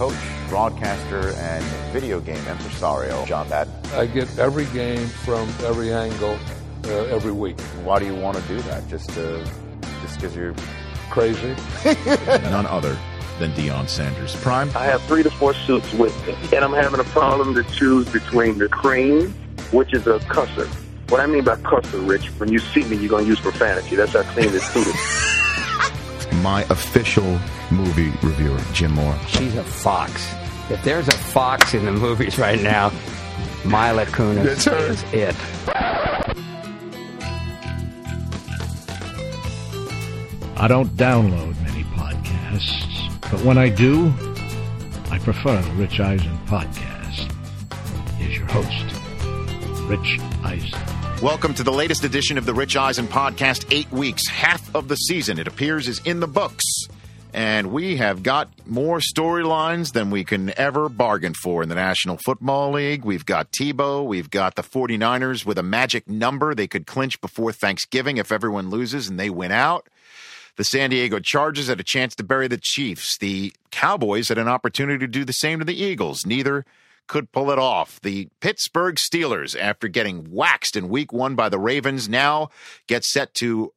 coach, broadcaster, and video game impresario, John Madden. I get every game from every angle uh, every week. Why do you want to do that? Just to, just because you're Crazy. None other than Deion Sanders. Prime. I have three to four suits with me, and I'm having a problem to choose between the cream, which is a cusser. What I mean by cusser, Rich, when you see me, you're going to use profanity. That's how clean this suit is. My official movie reviewer, Jim Moore. She's a fox. If there's a fox in the movies right now, Mila Kunis That's her. is it. I don't download many podcasts, but when I do, I prefer the Rich Eisen podcast. Here's your host, Rich Eisen. Welcome to the latest edition of the Rich Eisen podcast. Eight weeks, half of the season, it appears, is in the books. And we have got more storylines than we can ever bargain for in the National Football League. We've got Tebow. We've got the 49ers with a magic number they could clinch before Thanksgiving if everyone loses and they win out. The San Diego Chargers had a chance to bury the Chiefs. The Cowboys had an opportunity to do the same to the Eagles. Neither could pull it off. The Pittsburgh Steelers, after getting waxed in week one by the Ravens, now get set to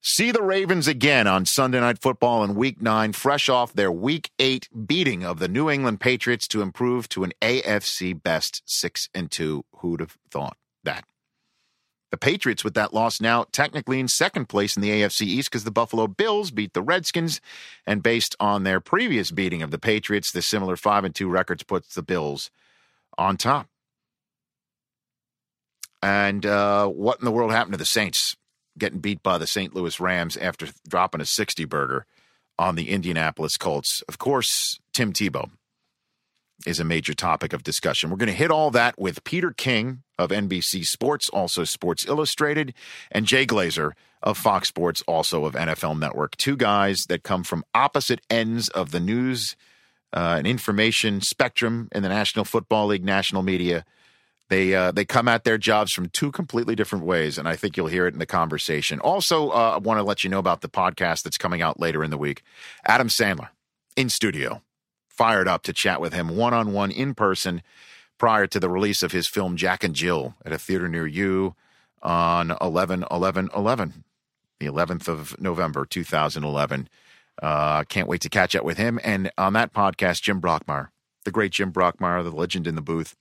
see the Ravens again on Sunday Night Football in week nine, fresh off their week eight beating of the New England Patriots to improve to an AFC best six and two. Who'd have thought that? The Patriots, with that loss, now technically in second place in the AFC East because the Buffalo Bills beat the Redskins. And based on their previous beating of the Patriots, the similar 5 and 2 records puts the Bills on top. And uh, what in the world happened to the Saints getting beat by the St. Louis Rams after dropping a 60 burger on the Indianapolis Colts? Of course, Tim Tebow is a major topic of discussion. We're going to hit all that with Peter King of NBC Sports, also Sports Illustrated, and Jay Glazer of Fox Sports, also of NFL Network. Two guys that come from opposite ends of the news uh, and information spectrum in the National Football League, national media. They uh, they come at their jobs from two completely different ways, and I think you'll hear it in the conversation. Also, uh, I want to let you know about the podcast that's coming out later in the week. Adam Sandler in studio fired up to chat with him one on one in person prior to the release of his film Jack and Jill at a theater near you on 11 11 11, the 11th of November 2011. Uh, can't wait to catch up with him. And on that podcast, Jim Brockmire, the great Jim Brockmire, the legend in the booth,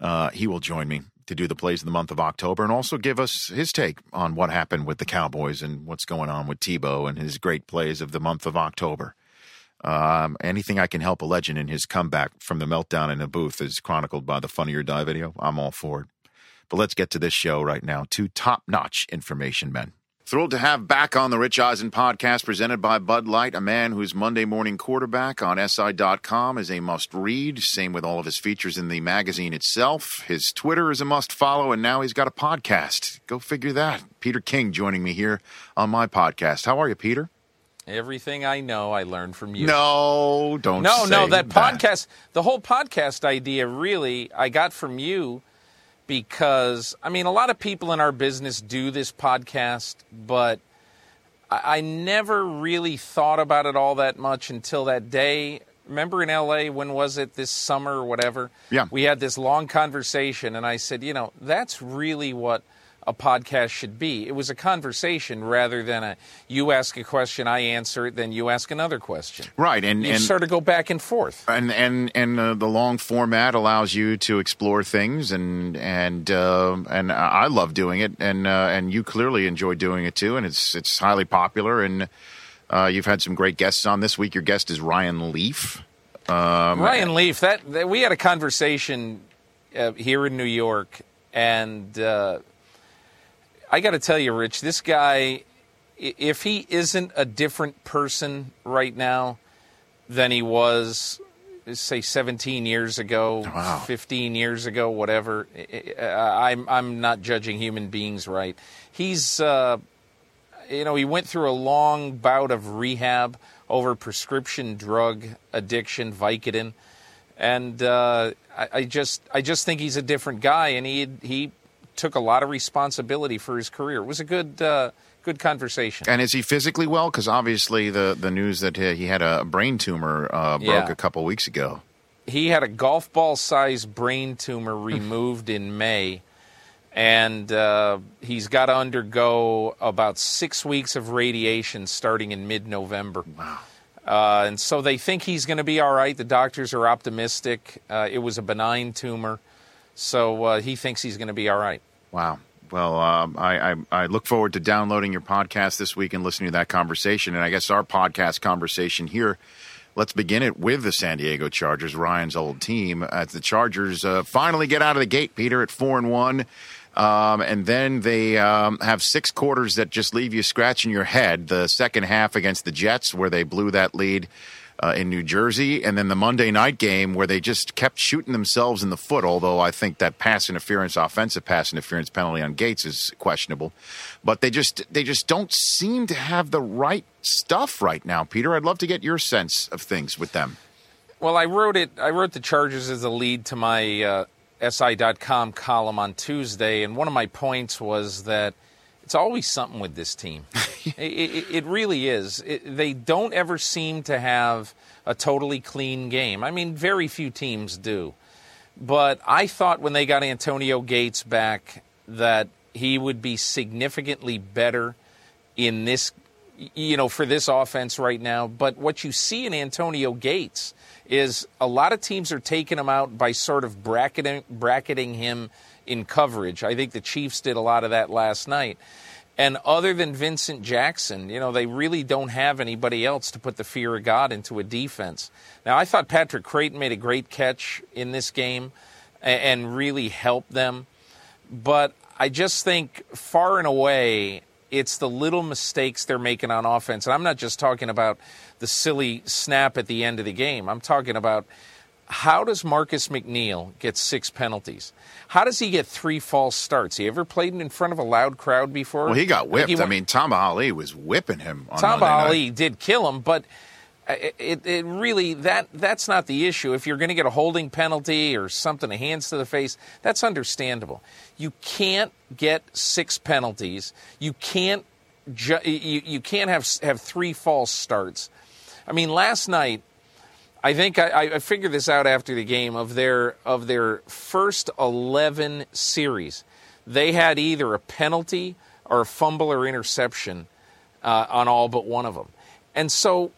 uh, he will join me to do the plays in the month of October and also give us his take on what happened with the Cowboys and what's going on with Tebow and his great plays of the month of October. Um, anything I can help a legend in his comeback from the meltdown in the booth is chronicled by the Funny or Die video. I'm all for it. But let's get to this show right now. Two top notch information men. Thrilled to have back on the Rich Eisen podcast presented by Bud Light, a man whose Monday morning quarterback on SI.com is a must read. Same with all of his features in the magazine itself. His Twitter is a must follow, and now he's got a podcast. Go figure that. Peter King joining me here on my podcast. How are you, Peter? Everything I know, I learned from you. No, don't. no, no. That podcast, the whole podcast idea, really, I got from you because I mean, a lot of people in our business do this podcast, but I, I never really thought about it all that much until that day. Remember in LA, when was it? This summer or whatever? Yeah. We had this long conversation, and I said, you know, that's really what a podcast should be. It was a conversation rather than a you ask a question, I answer it, then you ask another question. Right, and You and sort of go back and forth. and and and uh, the long format allows you to explore things, and and uh, and I love doing it, and uh, and you clearly enjoy doing it too, and it's it's highly popular, and uh, you've had some great guests on this week. Your guest is Ryan Leaf. Um, Ryan Leaf, that, that we had a conversation uh, here in New York, and uh, I got to tell you, Rich, this guy, if he isn't a different person right now than he was, say, 17 years ago, Wow. 15 years ago, whatever, I'm I'm not judging human beings right. He's. Uh, you know, he went through a long bout of rehab over prescription drug addiction, Vicodin, and uh, I, I just, I just think he's a different guy, and he he took a lot of responsibility for his career. It was a good, uh, good conversation. And is he physically well? Because obviously the the news that he had a brain tumor uh, broke Yeah. a couple weeks ago. he had a golf ball sized brain tumor removed in May, and uh, he's got to undergo about six weeks of radiation starting in mid November. Wow. Uh, and so they think he's going to be all right. The doctors are optimistic. Uh, it was a benign tumor, so uh, he thinks he's going to be all right. Wow. Well, um, I, I I look forward to downloading your podcast this week and listening to that conversation. And I guess our podcast conversation here. Let's begin it with the San Diego Chargers, Ryan's old team. As the Chargers uh, finally get out of the gate, Peter, at four and one, um, and then they um, have six quarters that just leave you scratching your head. The second half against the Jets, where they blew that lead uh, in New Jersey, and then the Monday night game where they just kept shooting themselves in the foot. Although I think that pass interference, offensive pass interference penalty on Gates is questionable, but they just they just don't seem to have the right stuff right now. Peter, I'd love to get your sense of things with them. Well, I wrote it. I wrote the Chargers as a lead to my uh, SI.com column on Tuesday, and one of my points was that it's always something with this team. it, it, it really is. It, they don't ever seem to have a totally clean game. I mean, very few teams do. But I thought when they got Antonio Gates back that he would be significantly better in this, you know, for this offense right now. But what you see in Antonio Gates is a lot of teams are taking him out by sort of bracketing, bracketing him in coverage. I think the Chiefs did a lot of that last night. And other than Vincent Jackson, you know, they really don't have anybody else to put the fear of God into a defense. Now, I thought Patrick Crayton made a great catch in this game and really helped them. But I just think far and away, it's the little mistakes they're making on offense. And I'm not just talking about the silly snap at the end of the game. I'm talking about how does Marcus McNeil get six penalties? How does he get three false starts? He ever played in front of a loud crowd before? Well, he got whipped. he I mean, Tamba Hali was whipping him. On Tom Monday night. Ali did kill him, but it, it, it really that that's not the issue. If you're going to get a holding penalty or something, a hands to the face, that's understandable. You can't get six penalties. You can't ju- you, you can't have have three false starts. I mean, last night. I think I, I figured this out after the game of their of their first eleven series, they had either a penalty or a fumble or interception uh, on all but one of them, and so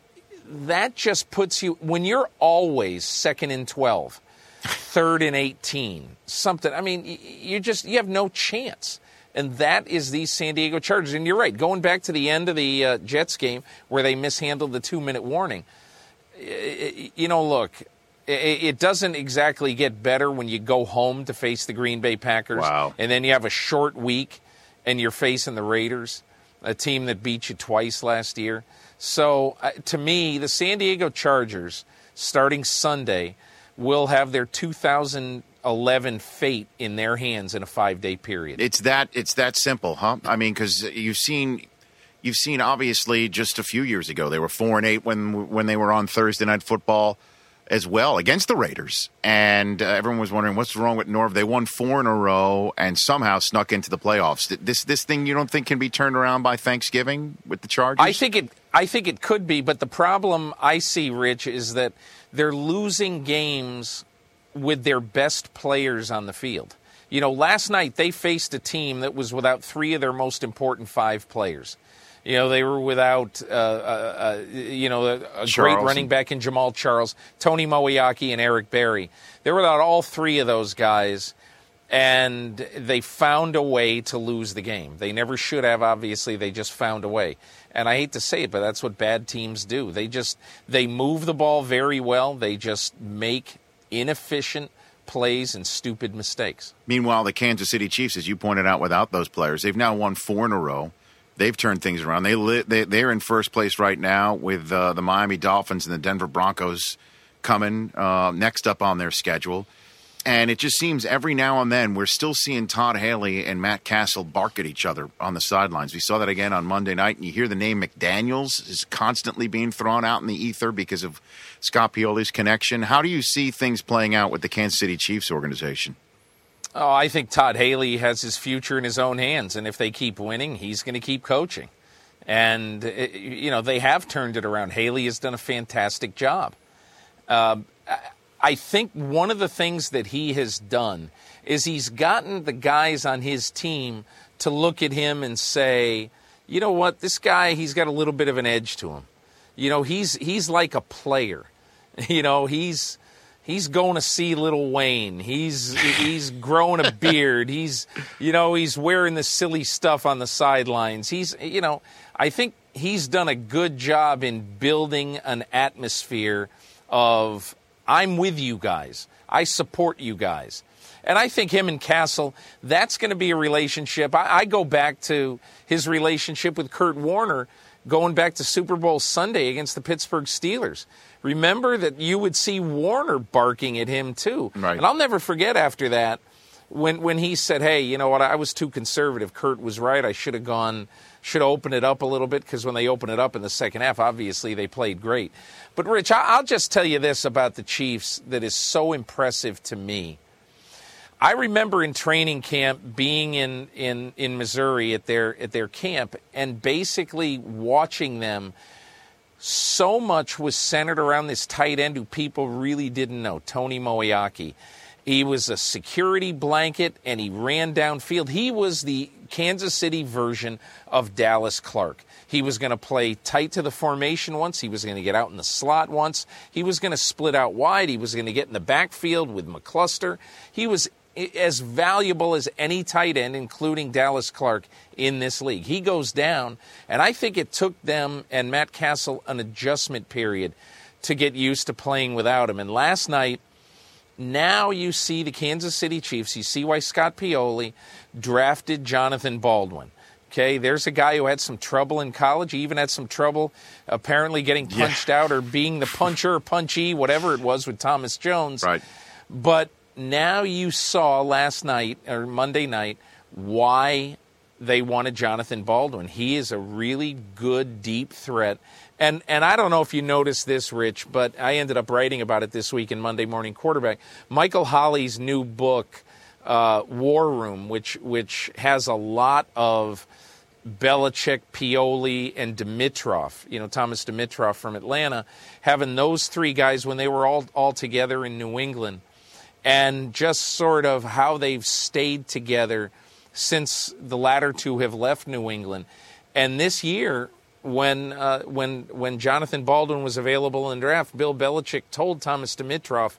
that just puts you when you're always second and 12 third and 18 something i mean you just you have no chance. And that is the san diego chargers. And you're right going back to the end of the uh, jets game where they mishandled the two minute warning you know look it doesn't exactly get better when you go home to face the green bay packers Wow. and then you have a short week and you're facing the raiders a team that beat you twice last year. So, uh, to me, the San Diego Chargers, starting Sunday, will have their 2011 fate in their hands in a five day period. It's that it's that simple, huh? I mean, because you've seen you've seen obviously just a few years ago they were four and eight when when they were on Thursday night football as well against the Raiders, and uh, everyone was wondering what's wrong with Norv. They won four in a row and somehow snuck into the playoffs. This this thing you don't think can be turned around by Thanksgiving with the Chargers? I think it. I think it could be, but the problem I see, Rich, is that they're losing games with their best players on the field. You know, last night they faced a team that was without three of their most important five players. You know, they were without, uh, uh, uh, you know, a, a great running back in Jamaal Charles, Tony Moeaki, and Eric Berry. They were without all three of those guys, and they found a way to lose the game. They never should have, obviously. They just found a way. And I hate to say it, but that's what bad teams do. They just they move the ball very well. They just make inefficient plays and stupid mistakes. Meanwhile, the Kansas City Chiefs, as you pointed out, without those players, they've now won four in a row. They've turned things around. They li- they they're in first place right now with uh, the Miami Dolphins and the Denver Broncos coming uh, next up on their schedule. And it just seems every now and then we're still seeing Todd Haley and Matt Cassel bark at each other on the sidelines. We saw that again on Monday night, and you hear the name McDaniels is constantly being thrown out in the ether because of Scott Pioli's connection. How do you see things playing out with the Kansas City Chiefs organization? Oh, I think Todd Haley has his future in his own hands, and if they keep winning, he's going to keep coaching. And, uh, you know, they have turned it around. Haley has done a fantastic job. Uh, I think one of the things that he has done is he's gotten the guys on his team to look at him and say, you know what, this guy, he's got a little bit of an edge to him. You know, he's he's like a player. You know, he's he's going to see Lil Wayne. He's he's growing a beard. He's you know he's wearing the silly stuff on the sidelines. He's you know I think he's done a good job in building an atmosphere of I'm with you guys. I support you guys. And I think him and Cassel, that's going to be a relationship. I, I go back to his relationship with Kurt Warner going back to Super Bowl Sunday against the Pittsburgh Steelers. Remember that you would see Warner barking at him too. Right. And I'll never forget after that when when he said, "Hey, you know what? I was too conservative. Kurt was right. I should have gone should have opened it up a little bit because when they opened it up in the second half, obviously they played great. But Rich, I'll just tell you this about the Chiefs that is so impressive to me. I remember in training camp being in, in, in Missouri at their at their camp and basically watching them. So much was centered around this tight end who people really didn't know, Tony Moeaki. He was a security blanket and he ran downfield. He was the Kansas City version of Dallas Clark. He was going to play tight to the formation once. He was going to get out in the slot once. He was going to split out wide. He was going to get in the backfield with McCluster. He was as valuable as any tight end, including Dallas Clark, in this league. He goes down, and I think it took them and Matt Cassel an adjustment period to get used to playing without him. And last night, now you see the Kansas City Chiefs. You see why Scott Pioli drafted Jonathan Baldwin. Okay, there's a guy who had some trouble in college. He even had some trouble apparently getting punched yeah. out or being the puncher, punchy, whatever it was with Thomas Jones. Right. But now you saw last night or Monday night why they wanted Jonathan Baldwin. He is a really good deep threat. And and I don't know if you noticed this, Rich, but I ended up writing about it this week in Monday Morning Quarterback. Michael Holley's new book, uh, War Room, which which has a lot of Belichick, Pioli, and Dimitroff, You know Thomas Dimitroff from Atlanta, having those three guys when they were all all together in New England, and just sort of how they've stayed together since the latter two have left New England. And this year, when uh, when when Jonathan Baldwin was available in draft, Bill Belichick told Thomas Dimitroff,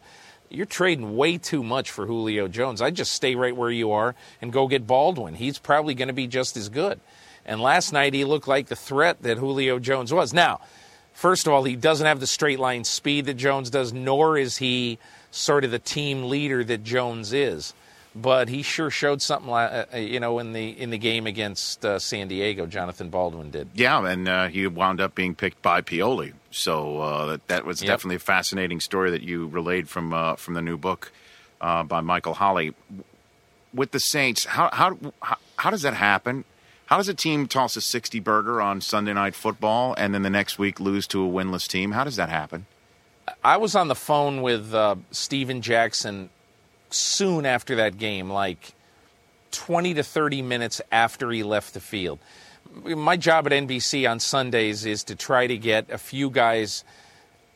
"You're trading way too much for Julio Jones. I'd just stay right where you are and go get Baldwin. He's probably going to be just as good." And last night he looked like the threat that Julio Jones was. Now, first of all, he doesn't have the straight line speed that Jones does, nor is he sort of the team leader that Jones is but he sure showed something, uh, uh, you know, in the in the game against uh, San Diego. Jonathan Baldwin did. Yeah, and uh, he wound up being picked by Pioli. So uh, that, that was yep. definitely a fascinating story that you relayed from uh, from the new book by Michael Holley. With the Saints, how, how how how does that happen? How does a team toss a sixty burger on Sunday Night Football and then the next week lose to a winless team? How does that happen? I was on the phone with uh, Steven Jackson soon after that game, like 20 to 30 minutes after he left the field. My job at NBC on Sundays is to try to get a few guys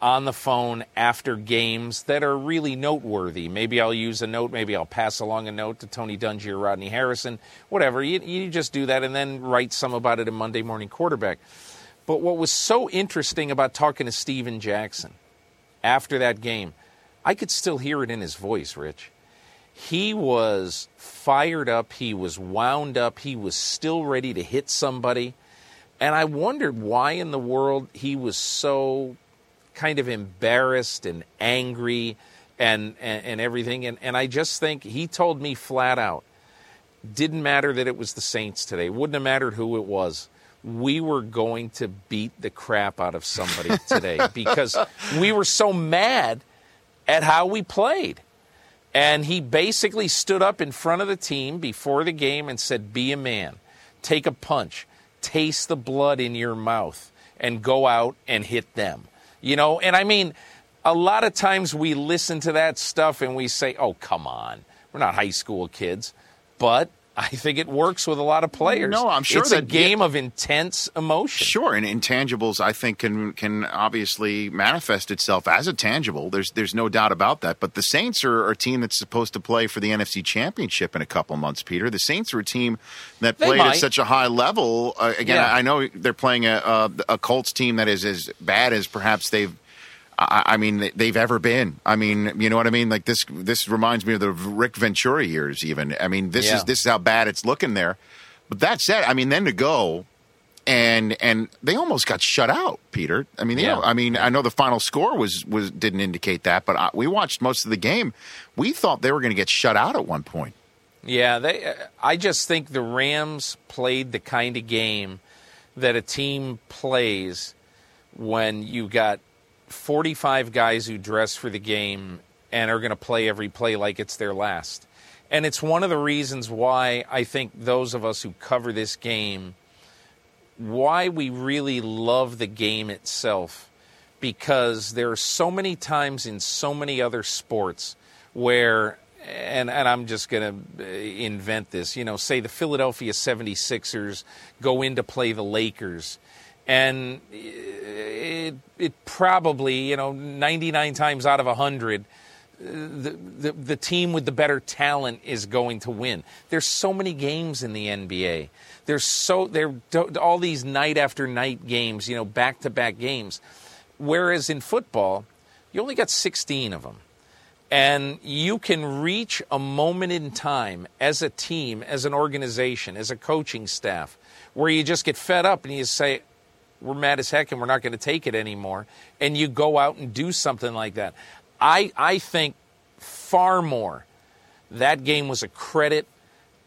on the phone after games that are really noteworthy. Maybe I'll use a note, maybe I'll pass along a note to Tony Dungy or Rodney Harrison, whatever. You, you just do that and then write some about it in Monday Morning Quarterback. But what was so interesting about talking to Steven Jackson after that game, I could still hear it in his voice, Rich he was fired up, he was wound up, he was still ready to hit somebody. And I wondered why in the world he was so kind of embarrassed and angry and, and, and everything. And, and I just think he told me flat out didn't matter that it was the Saints today, wouldn't have mattered who it was. We were going to beat the crap out of somebody today because we were so mad at how we played. And he basically stood up in front of the team before the game and said, Be a man, take a punch, taste the blood in your mouth, and go out and hit them. You know, and I mean, a lot of times we listen to that stuff and we say, Oh, come on, we're not high school kids. But I think it works with a lot of players. No, I'm sure it's a game of intense emotion. Sure, and intangibles I think can can obviously manifest itself as a tangible. There's there's no doubt about that. But the Saints are a team that's supposed to play for the NFC Championship in a couple months. Peter, the Saints are a team that They played might. at such a high level. Uh, again, Yeah. I I know they're playing a, a a Colts team that is as bad as perhaps they've. I I mean, they- they've ever been. I mean, you know what I mean? Like this, this reminds me of the Rick Venturi years. Even, I mean, this Yeah. is this is how bad it's looking there. But that said, I mean, then to go and and they almost got shut out, Peter. I mean, you Yeah. know, I mean, I know the final score was was didn't indicate that, but I, we watched most of the game. We thought they were going to get shut out at one point. Yeah, they. uh, I just think the Rams played the kind of game that a team plays when you got 45 guys who dress for the game and are going to play every play like it's their last. And it's one of the reasons why I think those of us who cover this game why we really love the game itself because there are so many times in so many other sports where and and I'm just going to uh, invent this, you know, say the Philadelphia 76ers go in to play the Lakers and it, it probably, you know, 99 times out of 100 the, the the team with the better talent is going to win. There's so many games in the NBA. There's so there all these night after night games, you know, back to back games. Whereas in football, you only got 16 of them. And you can reach a moment in time as a team, as an organization, as a coaching staff, where you just get fed up and you say, we're mad as heck and we're not going to take it anymore. And you go out and do something like that. I, I think far more that game was a credit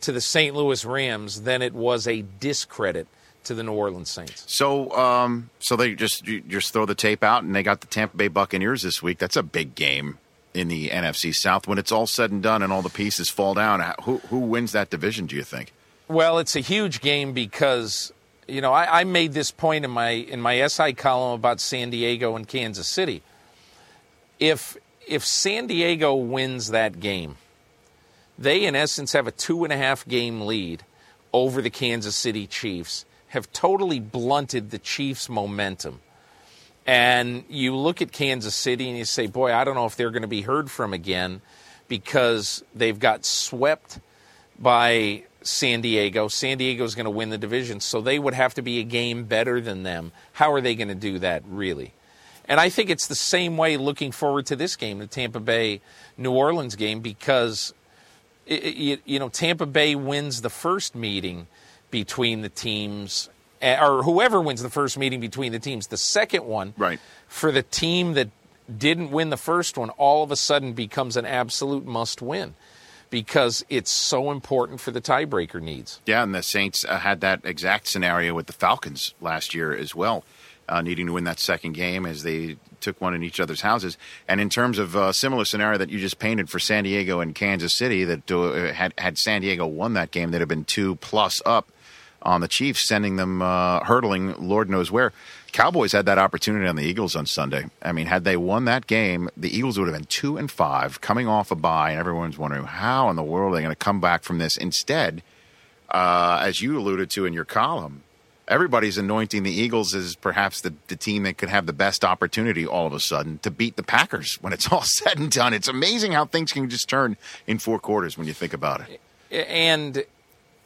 to the St. Louis Rams than it was a discredit to the New Orleans Saints. So, um, so they just you just throw the tape out, and they got the Tampa Bay Buccaneers this week. That's a big game in the NFC South. When it's all said and done, and all the pieces fall down, who who wins that division? Do you think? Well, it's a huge game because you know I, I made this point in my in my SI column about San Diego and Kansas City. If if San Diego wins that game, they in essence have a two and a half game lead over the Kansas City Chiefs. Have totally blunted the Chiefs' momentum. And you look at Kansas City and you say, boy, I don't know if they're going to be heard from again because they've got swept by San Diego. San Diego is going to win the division, so they would have to be a game better than them. How are they going to do that, really? And I think it's the same way looking forward to this game, the Tampa Bay New Orleans game, because it, it, you know Tampa Bay wins the first meeting between the teams, eh, or whoever wins the first meeting between the teams. The second one, Right. for the team that didn't win the first one, all of a sudden becomes an absolute must win because it's so important for the tiebreaker needs. Yeah, and the Saints uh, had that exact scenario with the Falcons last year as well, uh, needing to win that second game as they took one in each other's houses. And in terms of a similar scenario that you just painted for San Diego and Kansas City, that uh, had had San Diego won that game, they'd have been two plus up on the Chiefs, sending them uh, hurtling, Lord knows where. Cowboys had that opportunity on the Eagles on Sunday. I mean, had they won that game, the Eagles would have been two and five, coming off a bye, and everyone's wondering how in the world are they going to come back from this. Instead, uh, as you alluded to in your column, everybody's anointing the Eagles as perhaps the, the team that could have the best opportunity all of a sudden to beat the Packers when it's all said and done. It's amazing how things can just turn in four quarters when you think about it. And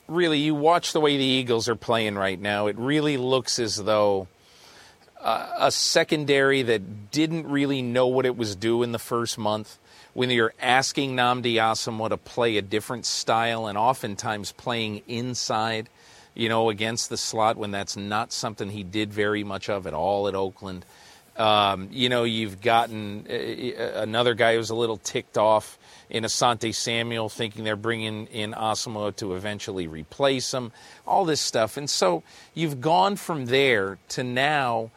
really, you watch the way the Eagles are playing right now, it really looks as though uh, a secondary that didn't really know what it was doing the first month. When you're asking Nnamdi Asomugha to play a different style and oftentimes playing inside, you know, against the slot when that's not something he did very much of at all at Oakland. Um, you know, you've gotten uh, another guy who's a little ticked off in Asante Samuel, thinking they're bringing in Asomugha to eventually replace him, all this stuff. And so you've gone from there to now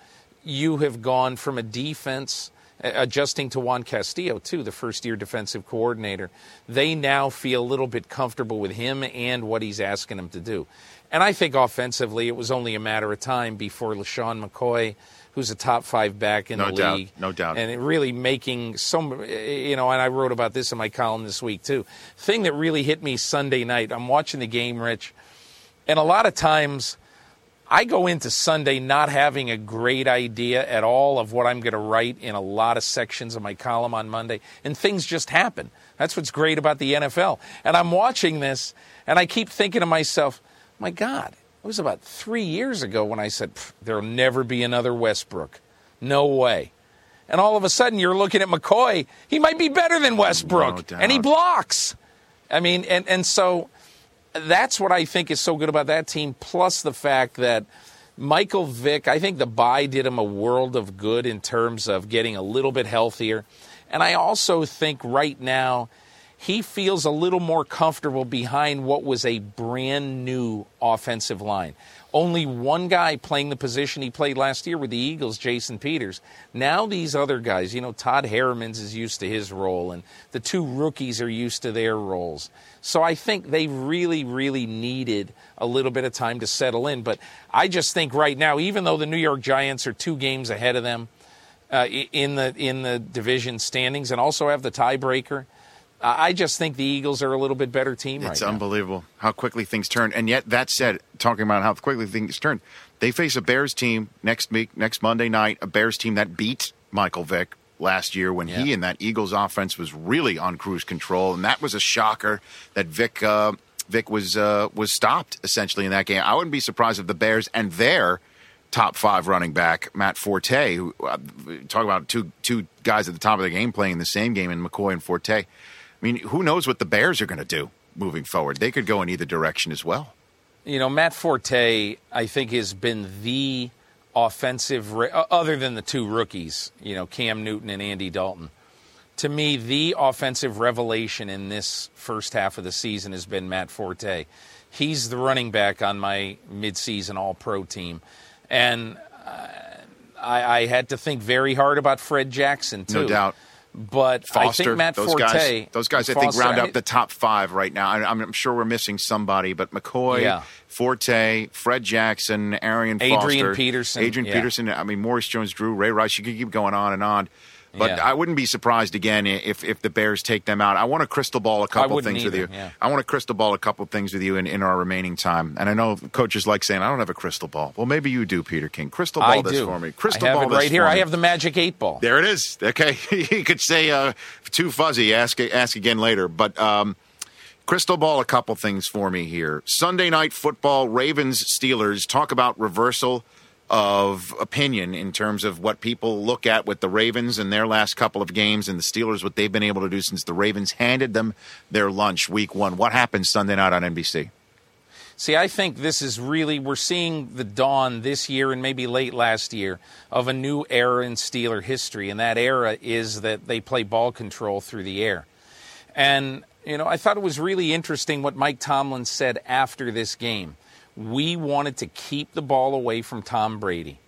you have gone from a defense adjusting to Juan Castillo, too, the first year defensive coordinator. They now feel a little bit comfortable with him and what he's asking them to do. And I think offensively, it was only a matter of time before LeSean McCoy who's a top five back in No the doubt, league. no doubt. And really making some, you know, and I wrote about this in my column this week too. Thing that really hit me Sunday night. I'm watching the game, Rich, and a lot of times I go into Sunday not having a great idea at all of what I'm going to write in a lot of sections of my column on Monday, and things just happen. That's what's great about the NFL. And I'm watching this, and I keep thinking to myself, my God, it was about three years ago when I said, there'll never be another Westbrook. No way. And all of a sudden, you're looking at McCoy. He might be better than Westbrook, No and he blocks. I mean, and, and so that's what I think is so good about that team, plus the fact that Michael Vick, I think the bye did him a world of good in terms of getting a little bit healthier. And I also think right now he feels a little more comfortable behind what was a brand new offensive line. Only one guy playing the position he played last year with the Eagles, Jason Peters. Now these other guys, you know, Todd Herremans is used to his role, and the two rookies are used to their roles. So I think they really, really needed a little bit of time to settle in. But I just think right now, even though the New York Giants are two games ahead of them uh, in the in the division standings, and also have the tiebreaker, I I just think the Eagles are a little bit better team right It's now. unbelievable how quickly things turn. And yet, that said, talking about how quickly things turn, they face a Bears team next week, next Monday night, a Bears team that beat Michael Vick last year when he and that Eagles offense was really on cruise control, and that was a shocker that Vick uh, Vick was uh, was stopped essentially in that game. I wouldn't be surprised if the Bears and their top five running back Matt Forte, who uh, talk about two two guys at the top of the game playing in the same game, and McCoy and Forte. I mean, who knows what the Bears are going to do moving forward? They could go in either direction as well. You know, Matt Forte, I think, has been the offensive, other than the two rookies, you know, Cam Newton and Andy Dalton. To me, the offensive revelation in this first half of the season has been Matt Forte. He's the running back on my midseason All Pro team. And uh, I, I had to think very hard about Fred Jackson, too. No doubt. But I think Matt those Forte. guys, those guys, I think round up the top five right now. I, I'm, I'm sure we're missing somebody, but McCoy, Yeah. Forte, Fred Jackson, Arian Adrian Foster, Peterson, Adrian yeah. Peterson. I mean, Maurice Jones-Drew, Ray Rice. You could keep going on and on. But Yeah. I wouldn't be surprised again if if the Bears take them out. I want to crystal ball a couple things with you. yeah. I want to crystal ball a couple things with you in, in our remaining time. And I know coaches like saying, "I don't have a crystal ball." Well, maybe you do, Peter King. Crystal ball I this do. for me. Crystal I have ball right here. I have the magic eight ball. There it is. Okay, you could say uh, too fuzzy. Ask ask again later. But um, crystal ball, a couple things for me here. Sunday night football, Ravens Steelers. Talk about reversal of opinion in terms of what people look at with the Ravens and their last couple of games, and the Steelers what they've been able to do since the Ravens handed them their lunch week one. What happened Sunday night on NBC? See, I think this is really, we're seeing the dawn this year and maybe late last year of a new era in Steeler history. And that era is that they play ball control through the air. And, you know, I thought it was really interesting what Mike Tomlin said after this game. We wanted to keep the ball away from Tom Brady.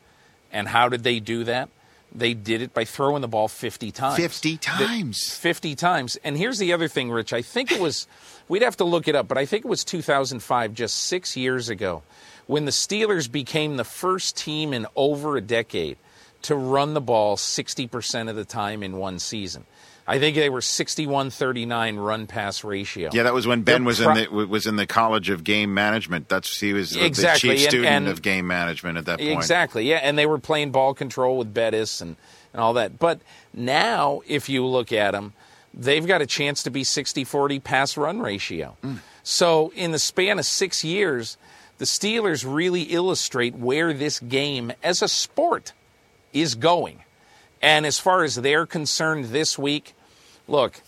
And how did they do that? They did it by throwing the ball 50 times. 50 The- times. 50 times. And here's the other thing, Rich. I think it was, we'd have to look it up, but I think it was 2005, just six years ago, when the Steelers became the first team in over a decade to run the ball 60% of the time in one season. I think they were 61-39 run pass ratio. Yeah, that was when Ben They're was pro- in the was in the College of Game Management. That's he was the- Exactly, the chief and- student and- of game management at that point. Exactly. Yeah, and they were playing ball control with Bettis and, and all that. But now, if you look at them, they've got a chance to be 60-40 pass run ratio. Hmm. So in the span of six years, the Steelers really illustrate where this game as a sport is going. And as far as they're concerned this week, look,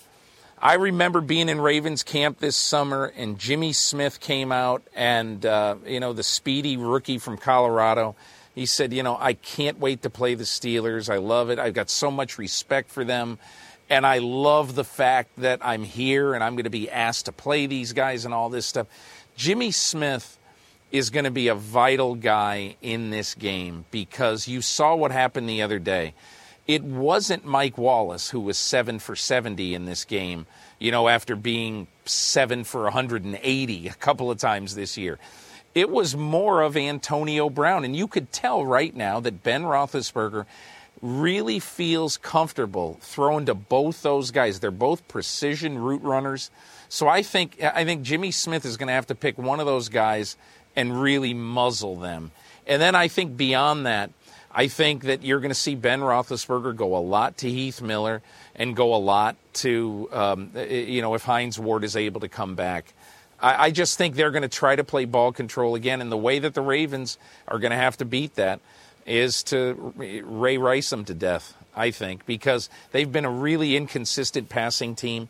I remember being in Ravens camp this summer, and Jimmy Smith came out, and uh, you know the speedy rookie from Colorado. He said, "You know, I can't wait to play the Steelers. I love it. I've got so much respect for them, and I love the fact that I'm here and I'm going to be asked to play these guys and all this stuff." Jimmy Smith is going to be a vital guy in this game because you saw what happened the other day. It wasn't Mike Wallace who was seven for 70 in this game, you know, after being seven for 180 a couple of times this year. it was more of Antonio Brown. And you could tell right now that Ben Roethlisberger really feels comfortable throwing to both those guys. They're both precision route runners. So I think I think Jimmy Smith is going to have to pick one of those guys and really muzzle them. And then I think beyond that, I think that you're going to see Ben Roethlisberger go a lot to Heath Miller and go a lot to, um, you know, if Hines Ward is able to come back. I, I just think they're going to try to play ball control again. And the way that the Ravens are going to have to beat that is to Ray Rice them to death, I think, because they've been a really inconsistent passing team.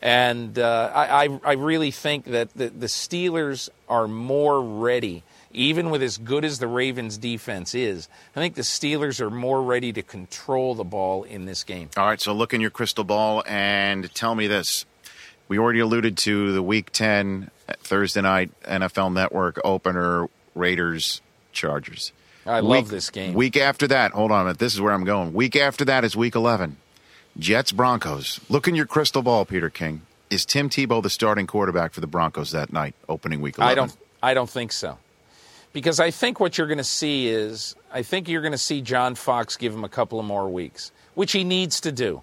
And uh, I, I really think that the, the Steelers are more ready, even with as good as the Ravens' defense is. I think the Steelers are more ready to control the ball in this game. All right, so look in your crystal ball and tell me this. We already alluded to the Week 10 uh, Thursday night NFL Network opener Raiders Chargers. I week, love this game. Week after that, hold on a minute. This is where I'm going. Week after that is Week 11. Jets Broncos. Look in your crystal ball, Peter King. Is Tim Tebow the starting quarterback for the Broncos that night, opening week 11? I don't. I don't think so, because I think what you're going to see is I think you're going to see John Fox give him a couple of more weeks, which he needs to do.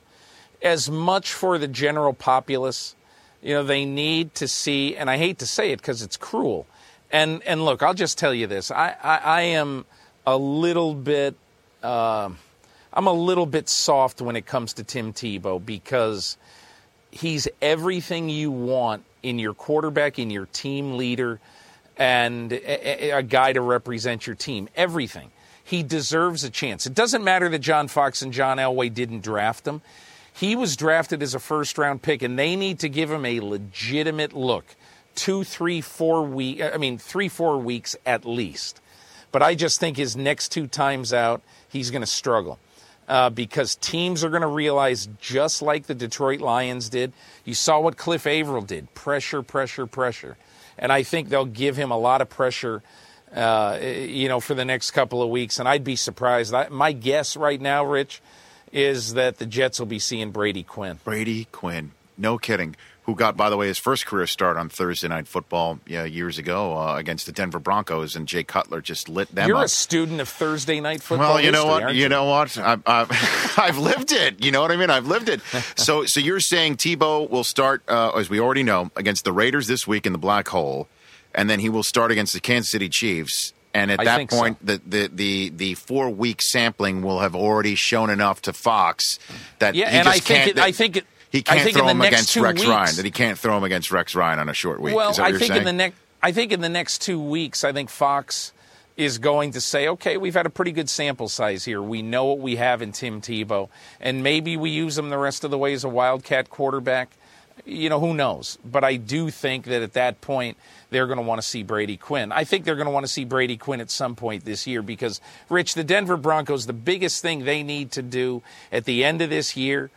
As much for the general populace, you know, they need to see, and I hate to say it because it's cruel. And and look, I'll just tell you this: I I, I am a little bit. Uh, I'm a little bit soft when it comes to Tim Tebow because he's everything you want in your quarterback, in your team leader, and a, a, guy to represent your team. Everything. He deserves a chance. It doesn't matter that John Fox and John Elway didn't draft him. He was drafted as a first round pick, and they need to give him a legitimate look. Two, three, four weeks, I mean, three, four weeks at least. But I just think his next two times out, he's going to struggle uh, because teams are going to realize, just like the Detroit Lions did, you saw what Cliff Avril did pressure, pressure, pressure. And I think they'll give him a lot of pressure. Uh, you know, for the next couple of weeks, and I'd be surprised. I, my guess right now, Rich, is that the Jets will be seeing Brady Quinn. Brady Quinn, no kidding who got, by the way, his first career start on Thursday Night Football yeah, years ago uh, against the Denver Broncos, and Jay Cutler just lit them You're up. a student of Thursday Night Football. Well, you know history, what? You? you? know what? I've, I've, I've, lived it. You know what I mean? I've lived it. so, so you're saying Tebow will start, uh, as we already know, against the Raiders this week in the black hole, and then he will start against the Kansas City Chiefs. And at I that point, so. the, the, the, the four week sampling will have already shown enough to Fox that yeah, and I think it, I think it, he can't throw him against Rex weeks, Ryan. That he can't throw him against Rex Ryan on a short week. Well, Is that what I think saying? in the next, I think in the next two weeks, I think Fox is going to say, okay, we've had a pretty good sample size here. We know what we have in Tim Tebow, and maybe we use him the rest of the way as a wildcat quarterback. You know, who knows? But I do think that at that point, they're going to want to see Brady Quinn. I think they're going to want to see Brady Quinn at some point this year because, Rich, the Denver Broncos, the biggest thing they need to do at the end of this year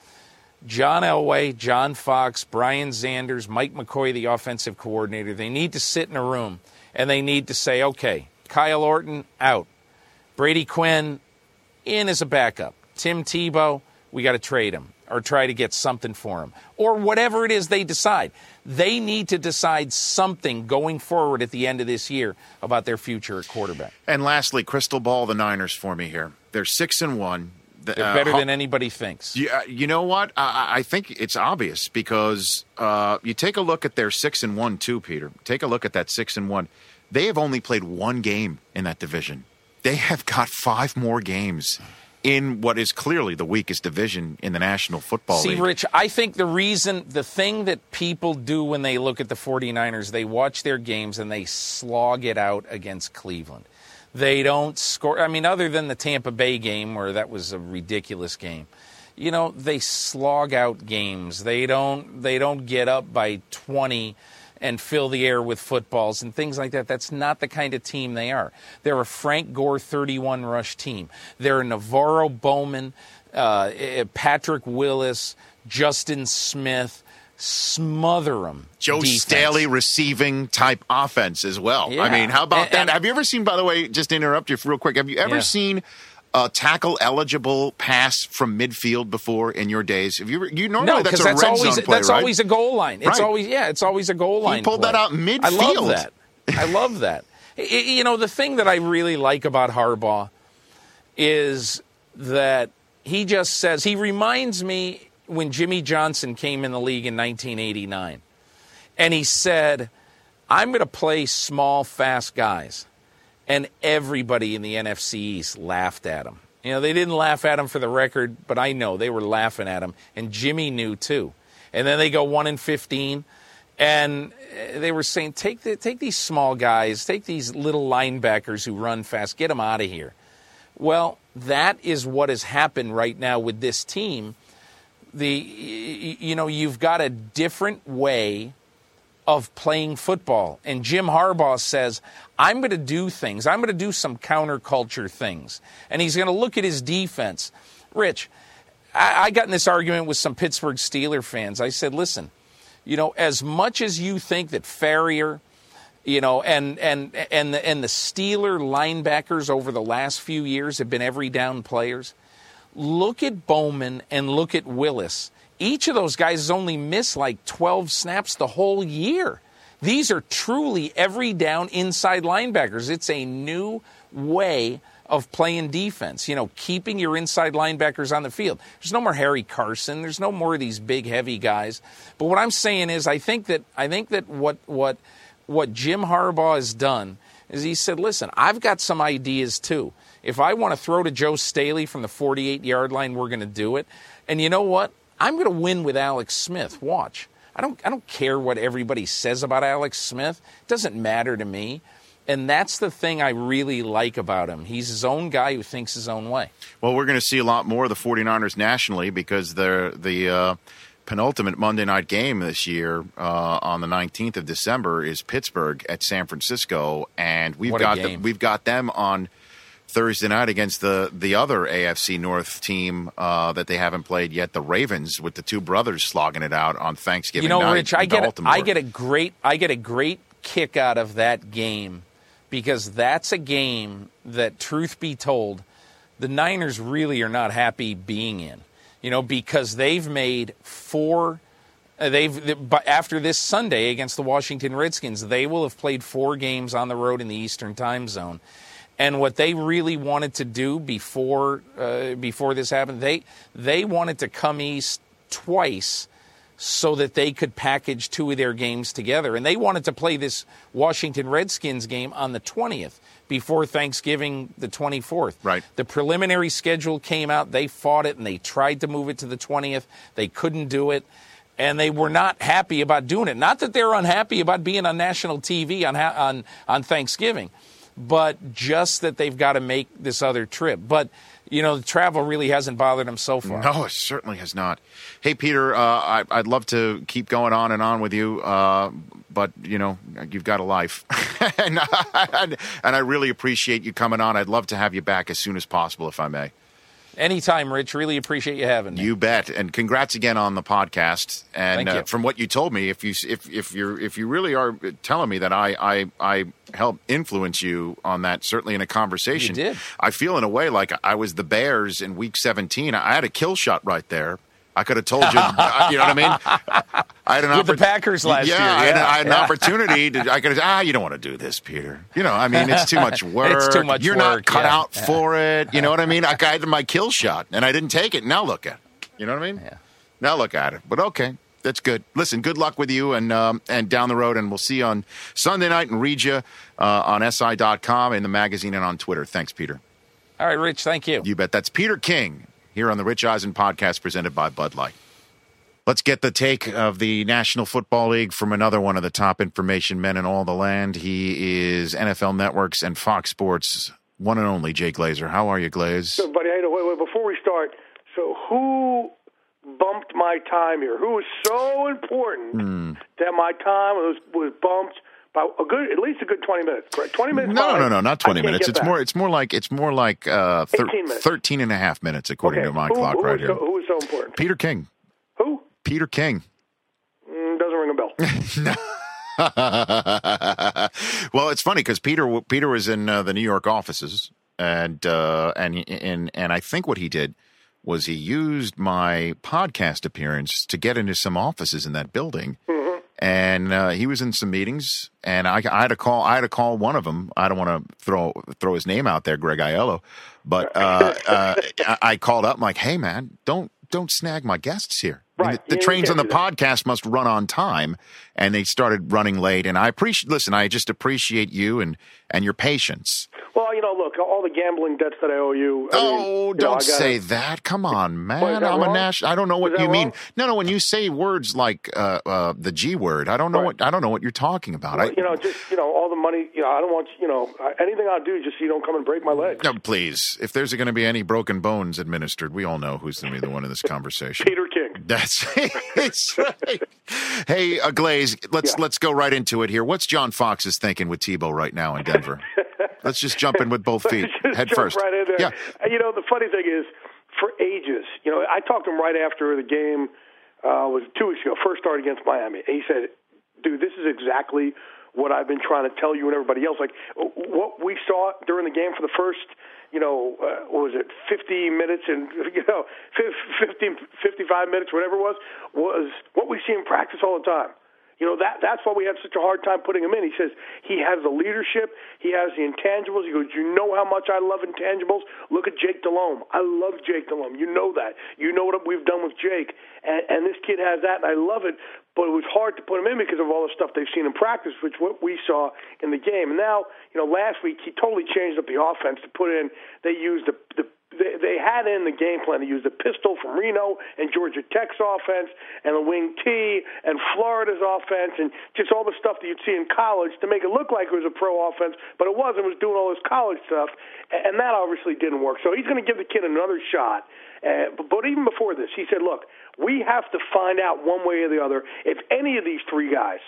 John Elway, John Fox, Brian Xanders, Mike McCoy, the offensive coordinator, they need to sit in a room and they need to say, okay, Kyle Orton out. Brady Quinn in as a backup. Tim Tebow, we got to trade him or try to get something for him. Or whatever it is they decide. They need to decide something going forward at the end of this year about their future at quarterback. And lastly, crystal ball the Niners for me here. They're six and one. They're better than anybody thinks. Yeah, you know what? I, I think it's obvious because uh, you take a look at their six and one too, Peter. Take a look at that six and one. They have only played one game in that division. They have got five more games in what is clearly the weakest division in the National Football See, League. Rich, I think the reason, the thing that people do when they look at the 49ers, they watch their games and they slog it out against Cleveland. They don't score. I mean, other than the Tampa Bay game where that was a ridiculous game, you know, they slog out games. They don't. They don't get up by 20 and fill the air with footballs and things like that. That's not the kind of team they are. They're a Frank Gore 31 rush team. They're a NaVorro Bowman, uh, Patrick Willis, Justin Smith. Smother them. Joe defense. Staley receiving type offense as well. Yeah. I mean, how about And- that? and- have you ever seen, by the way, just to interrupt you real quick, have you ever Yeah. seen a tackle eligible pass from midfield before in your days? Have you ever, you normally No, that's a that's red always play, that's right? always a goal line. It's Right. always yeah, it's always a goal line. He pulled play. that out midfield. I love that. I love that. I- I- you know, the thing that I really like about Harbaugh is that he just says, he reminds me when Jimmy Johnson came in the league in 1989. And he said, I'm going to play small, fast guys. And everybody in the NFC East laughed at him. You know, they didn't laugh at him for the record, but I know they were laughing at him. And Jimmy knew too. And then they go 1 in 15. And uh, they were saying, take, the, take these small guys, take these little linebackers who run fast, get them out of here. Well, that is what has happened right now with this team. The you know you've got a different way of playing football, and Jim Harbaugh says, "I'm going to do things. I'm going to do some counterculture things," and he's going to look at his defense. Rich, I, I got in this argument with some Pittsburgh Steeler fans. I said, "Listen, you know, as much as you think that Farrior." you know, and and and the, and the Steeler linebackers over the last few years have been every down players. Look at Bowman and look at Willis. Each of those guys has only missed like 12 snaps the whole year. These are truly every down inside linebackers. It's a new way of playing defense, you know, keeping your inside linebackers on the field. There's no more Harry Carson. There's no more of these big heavy guys. But what I'm saying is I think that I think that what what what Jim Harbaugh has done is he said, listen, I've got some ideas too. If I want to throw to Joe Staley from the 48 yard line, we're going to do it. And you know what? I'm going to win with Alex Smith. Watch. I don't, I don't care what everybody says about Alex Smith. It doesn't matter to me. And that's the thing I really like about him. He's his own guy who thinks his own way. Well, we're going to see a lot more of the 49ers nationally because they're the uh, penultimate Monday night game this year uh, on the 19th of December is Pittsburgh at San Francisco, and we've got the, we've got them on Thursday night against the the other AFC North team uh, that they haven't played yet, the Ravens, with the two brothers slogging it out on Thanksgiving You know, night. Rich, I get a, Baltimore. I get a great I get a great kick out of that game because that's a game that, truth be told, the Niners really are not happy being in. You know, because they've made four. uh, They've after this Sunday against the Washington Redskins, they will have played four games on the road in the Eastern Time Zone. And what they really wanted to do before uh, before this happened, they they wanted to come east twice so that they could package two of their games together. And they wanted to play this Washington Redskins game on the 20th before Thanksgiving, the 24th. Right. The preliminary schedule came out. They fought it and they tried to move it to the 20th. They couldn't do it. And they were not happy about doing it. Not that they're unhappy about being on national TV on, on, on Thanksgiving, but just that they've got to make this other trip. But, you know, the travel really hasn't bothered them so far. No, it certainly has not. Hey, Peter, uh, I, I'd love to keep going on and on with you, uh, but you know you've got a life, and, I, and I really appreciate you coming on. I'd love to have you back as soon as possible, if I may. Anytime, Rich. Really appreciate you having me. You bet, and congrats again on the podcast. And uh, from what you told me, if you if if you're if you really are telling me that I I I helped influence you on that, certainly in a conversation, You did. I feel in a way like I was the Bears in Week 17. I had a kill shot right there. I could have told you, you know what I mean? I had an With the Packers last yeah, year, I had, yeah, I had an opportunity. To, I could have, ah, you don't want to do this, Peter. You know, I mean, it's too much work. It's too much You're not cut yeah. out for it. You know what I mean? I had my kill shot, and I didn't take it. Now look at it. You know what I mean? Yeah. Now look at it. But okay, that's good. Listen, good luck with you and um, and down the road, and we'll see you on Sunday night and read you uh, on SI.com in the magazine and on Twitter. Thanks, Peter. All right, Rich. Thank you. You bet. That's Peter King here on the Rich Eisen podcast presented by Bud Light. Let's get the take of the National Football League from another one of the top information men in all the land. He is NFL Networks and Fox Sports one and only Jay Glazer. How are you, Glaze? So, buddy, wait, wait, before we start, so who bumped my time here? Who was so important Hmm. that my time was was bumped by a good, at least a good twenty minutes? Correct? Twenty minutes? No, fine. no, no, not 20 minutes. It's back. more it's more like it's more like uh thir- 18 minutes. 13 and a half minutes according okay. to my who, clock who right here. So, who was so important? Peter King. Who? Peter King. Mm, doesn't ring a bell. well, it's funny because Peter Peter was in uh, the New York offices, and uh, and and and I think what he did was he used my podcast appearance to get into some offices in that building, and uh, he was in some meetings, and I, I had to call. I had to call one of them. I don't want to throw throw his name out there, Greg Aiello, but uh, uh, I- I called up. I'm like, hey man, don't don't snag my guests here. I mean, Right. the, the Yeah, trains on the podcast must run on time, and they started running late. And I appreciate. Listen, I just appreciate you and and your patience. Well, you know, look, all the gambling debts that I owe you. I mean, Oh, you don't I gotta- say that. Come on, man. That I'm a wrong? national. I don't know what you mean. No, no. When you say words like uh, uh, the G word, I don't know Right. what I don't know what you're talking about. I, you know, just you know, all the money. You know, I don't want you know anything I do, just so you don't come and break my leg. no, please. If there's going to be any broken bones administered, we all know who's going to be the one in this conversation. Peter King. That's, that's right. Hey, uh, Glaze, let's Yeah. let's go right into it here. What's John Fox is thinking with Tebow right now in Denver? let's just jump in with both feet, head jump first. Right in there. Yeah, And, You know, the funny thing is, for ages, you know, I talked to him right after the game. Uh, was two weeks ago, first start against Miami, and he said, "Dude, this is exactly what I've been trying to tell you and everybody else. Like what we saw during the game for the first, You know, uh, what was it 50 minutes and you know 50, 55 minutes, whatever it was, was what we see in practice all the time. You know that that's why we have such a hard time putting him in. He says he has the leadership, he has the intangibles. He goes, you know how much I love intangibles. Look at Jake Delhomme. I love Jake Delhomme. You know that. You know what we've done with Jake, and, and this kid has that, and I love it. But it was hard to put him in because of all the stuff they've seen in practice, which what we saw in the game. And now, you know, last week he totally changed up the offense to put in. They used the the they, they had in the game plan to use the pistol from Reno and Georgia Tech's offense and the wing T and Florida's offense and just all the stuff that you'd see in college to make it look like it was a pro offense, but it wasn't. It was doing all this college stuff, and that obviously didn't work. So he's going to give the kid another shot. Uh, but even before this, he said, "Look, we have to find out one way or the other if any of these three guys."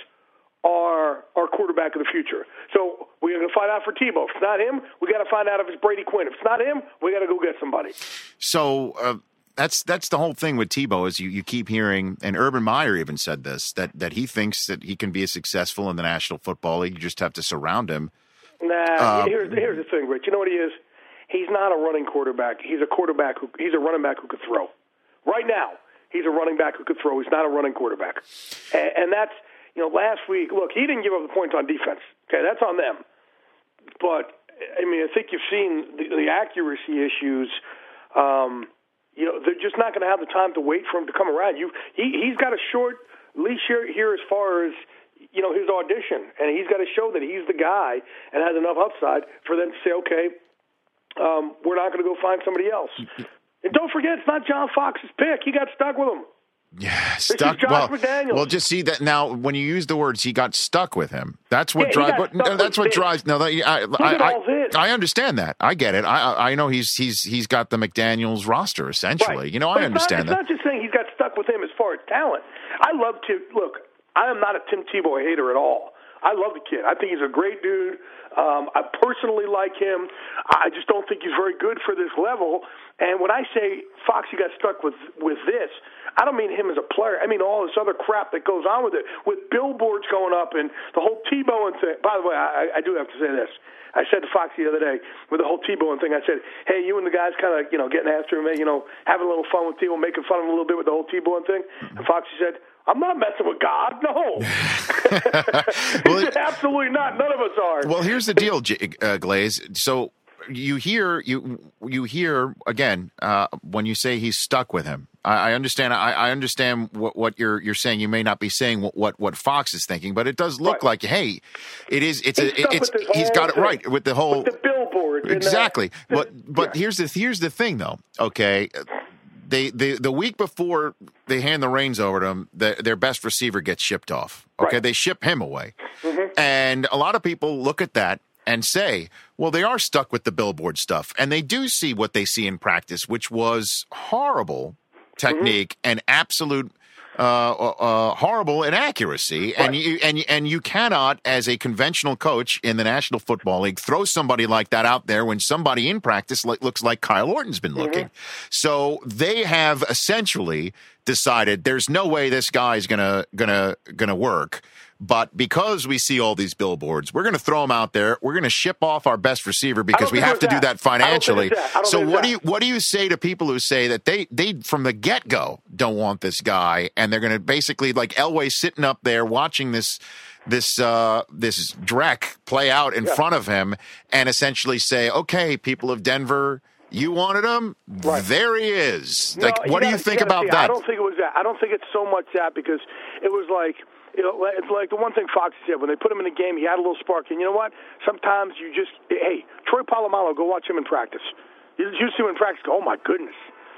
Are our quarterback of the future. So we're going to find out for Tebow. If it's not him, we got to find out if it's Brady Quinn. If it's not him, we got to go get somebody. So uh, that's that's the whole thing with Tebow is you, you keep hearing, and Urban Meyer even said this that that he thinks that he can be as successful in the National Football League. You just have to surround him. Nah, Um, here's here's the thing, Rich. You know what he is? He's not a running quarterback. He's a quarterback who he's a running back who could throw. Right now, he's a running back who could throw. He's not a running quarterback, and, and that's you know last week. Look, he didn't give up the points on defense. Okay, that's on them. But I mean, I think you've seen the, the accuracy issues. Um, you know, they're just not going to have the time to wait for him to come around. You, he, he's got a short leash here, here as far as you know his audition, and he's got to show that he's the guy and has enough upside for them to say, okay, um, we're not going to go find somebody else. And don't forget, it's not John Fox's pick. He got stuck with him. Yeah, stuck. Well, McDaniels. well, just see that now. When you use the words, he got stuck with him. That's what Yeah, drives. But no, that's what drives. No, that, I, I. I, I understand that. I get it. I, I I know he's he's he's got the McDaniel's roster essentially. Right. You know, But I it's not- understand it's not just saying he's got stuck with him as far as talent. I love to look. I am not a Tim Tebow hater at all. I love the kid. I think he's a great dude. Um, I personally like him. I just don't think he's very good for this level. And when I say Foxy got stuck with with this, I don't mean him as a player. I mean all this other crap that goes on with it, with billboards going up and the whole Tebow and thing. By the way, I, I do have to say this. I said to Foxy the other day with the whole T-Bone thing. I said, "Hey, you and the guys kind of, you know, getting after him, you know, having a little fun with T-Bone, making fun of him a little bit with the whole T-Bone thing." And Foxy said, "I'm not messing with God. No, Well, absolutely not. None of us are." Well, here's the deal, uh, Glaze. So you hear you you hear again uh, when you say he's stuck with him. I, I understand. I, I understand what, what you're you're saying. You may not be saying what, what, what Fox is thinking, but it does look Right. like hey, it is. It's He's a, it's he's got it right with the whole with the uh, exactly. the- But but yeah. here's the here's the thing though. Okay. They, the the week before they hand the reins over to him, the, their best receiver gets shipped off. Okay, Right. Mm-hmm. they ship him away, and a lot of people look at that and say, "Well, they are stuck with the billboard stuff," and they do see what they see in practice, which was horrible technique and absolute uh, uh, horrible inaccuracy, and you and and you cannot, as a conventional coach in the National Football League, throw somebody like that out there when somebody in practice looks like Kyle Orton's been looking. So they have essentially decided there's no way this guy's gonna gonna gonna work. But because we see all these billboards, we're going to throw them out there. We're going to ship off our best receiver because we have to do that. that think it's financially. that. So what that. do you what do you say to people who say that they they from the get go don't want this guy and they're going to basically like Elway sitting up there watching this this uh this Drek play out in front of him and essentially say, okay, people of Denver. You wanted him. Right. There he is. No, like, what do you think gotta about see, that? I don't think it was that. I don't think it's so much that because it was like you know, it's like the one thing Fox said when they put him in the game, he had a little spark. And you know what? Sometimes you just hey, Troy Polamalu, go watch him in practice. You you see him in practice, go, oh my goodness,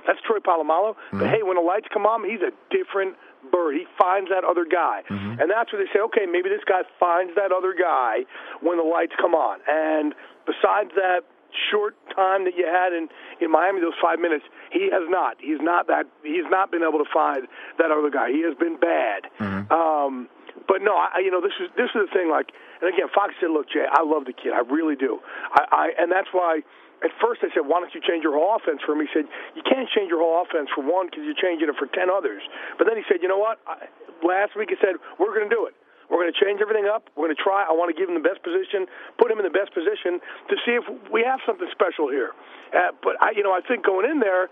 that's Troy Polamalu. Mm-hmm. But hey, when the lights come on, he's a different bird. He finds that other guy, Mm-hmm. and that's where they say, okay, maybe this guy finds that other guy when the lights come on. And besides that short time that you had in in Miami, those five minutes, he has not. He's not that. He's not been able to find that other guy. He has been bad. Um, but no, I, you know, this is this is the thing. Like, and again, Fox said, "Look, Jay, I love the kid. I really do. I, I and that's why." At first, I said, "Why don't you change your whole offense for him?" He said, "You can't change your whole offense for one because you're changing it for ten others." But then he said, "You know what? I, last week he said we're going to do it. We're going to change everything up. We're going to try. I want to give him the best position, put him in the best position to see if we have something special here. Uh, but I, you know, I think going in there,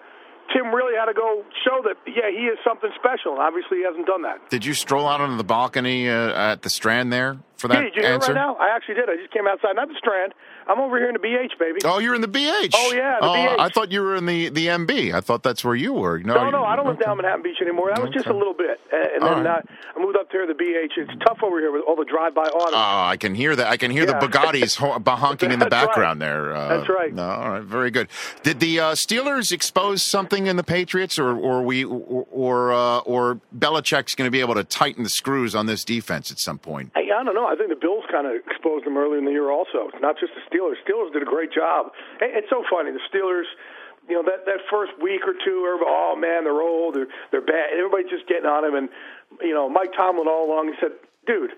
Tim really had to go show that yeah, he is something special. And obviously, he hasn't done that. Did you stroll out onto the balcony uh, at the Strand there for that did you answer? right now? I actually did. I just came outside, not the Strand. I'm over here in the BH, baby. Oh, you're in the BH. Oh, yeah, the oh, BH. I thought you were in the, the MB. I thought that's where you were. No, No, you- no, I don't live okay. down Manhattan Beach anymore. That was just a little bit, and, All then right. uh, I moved up there to the BH. It's tough over here with all the drive-by autos. Oh, I can hear that. I can hear Yeah. the Bugattis honking in the That's right. background there. Uh, That's right. No, all right, very good. Did the uh, Steelers expose something in the Patriots, or or we or or, uh, or Belichick's going to be able to tighten the screws on this defense at some point? Hey, I don't know. I think the Bills kind of exposed them early in the year, also. Not just the Steelers. Steelers did a great job. It's so funny. The Steelers, you know, that that first week or two, everybody, oh man, they're old, they're they're bad. Everybody's just getting on him. And you know, Mike Tomlin all along, he said, dude.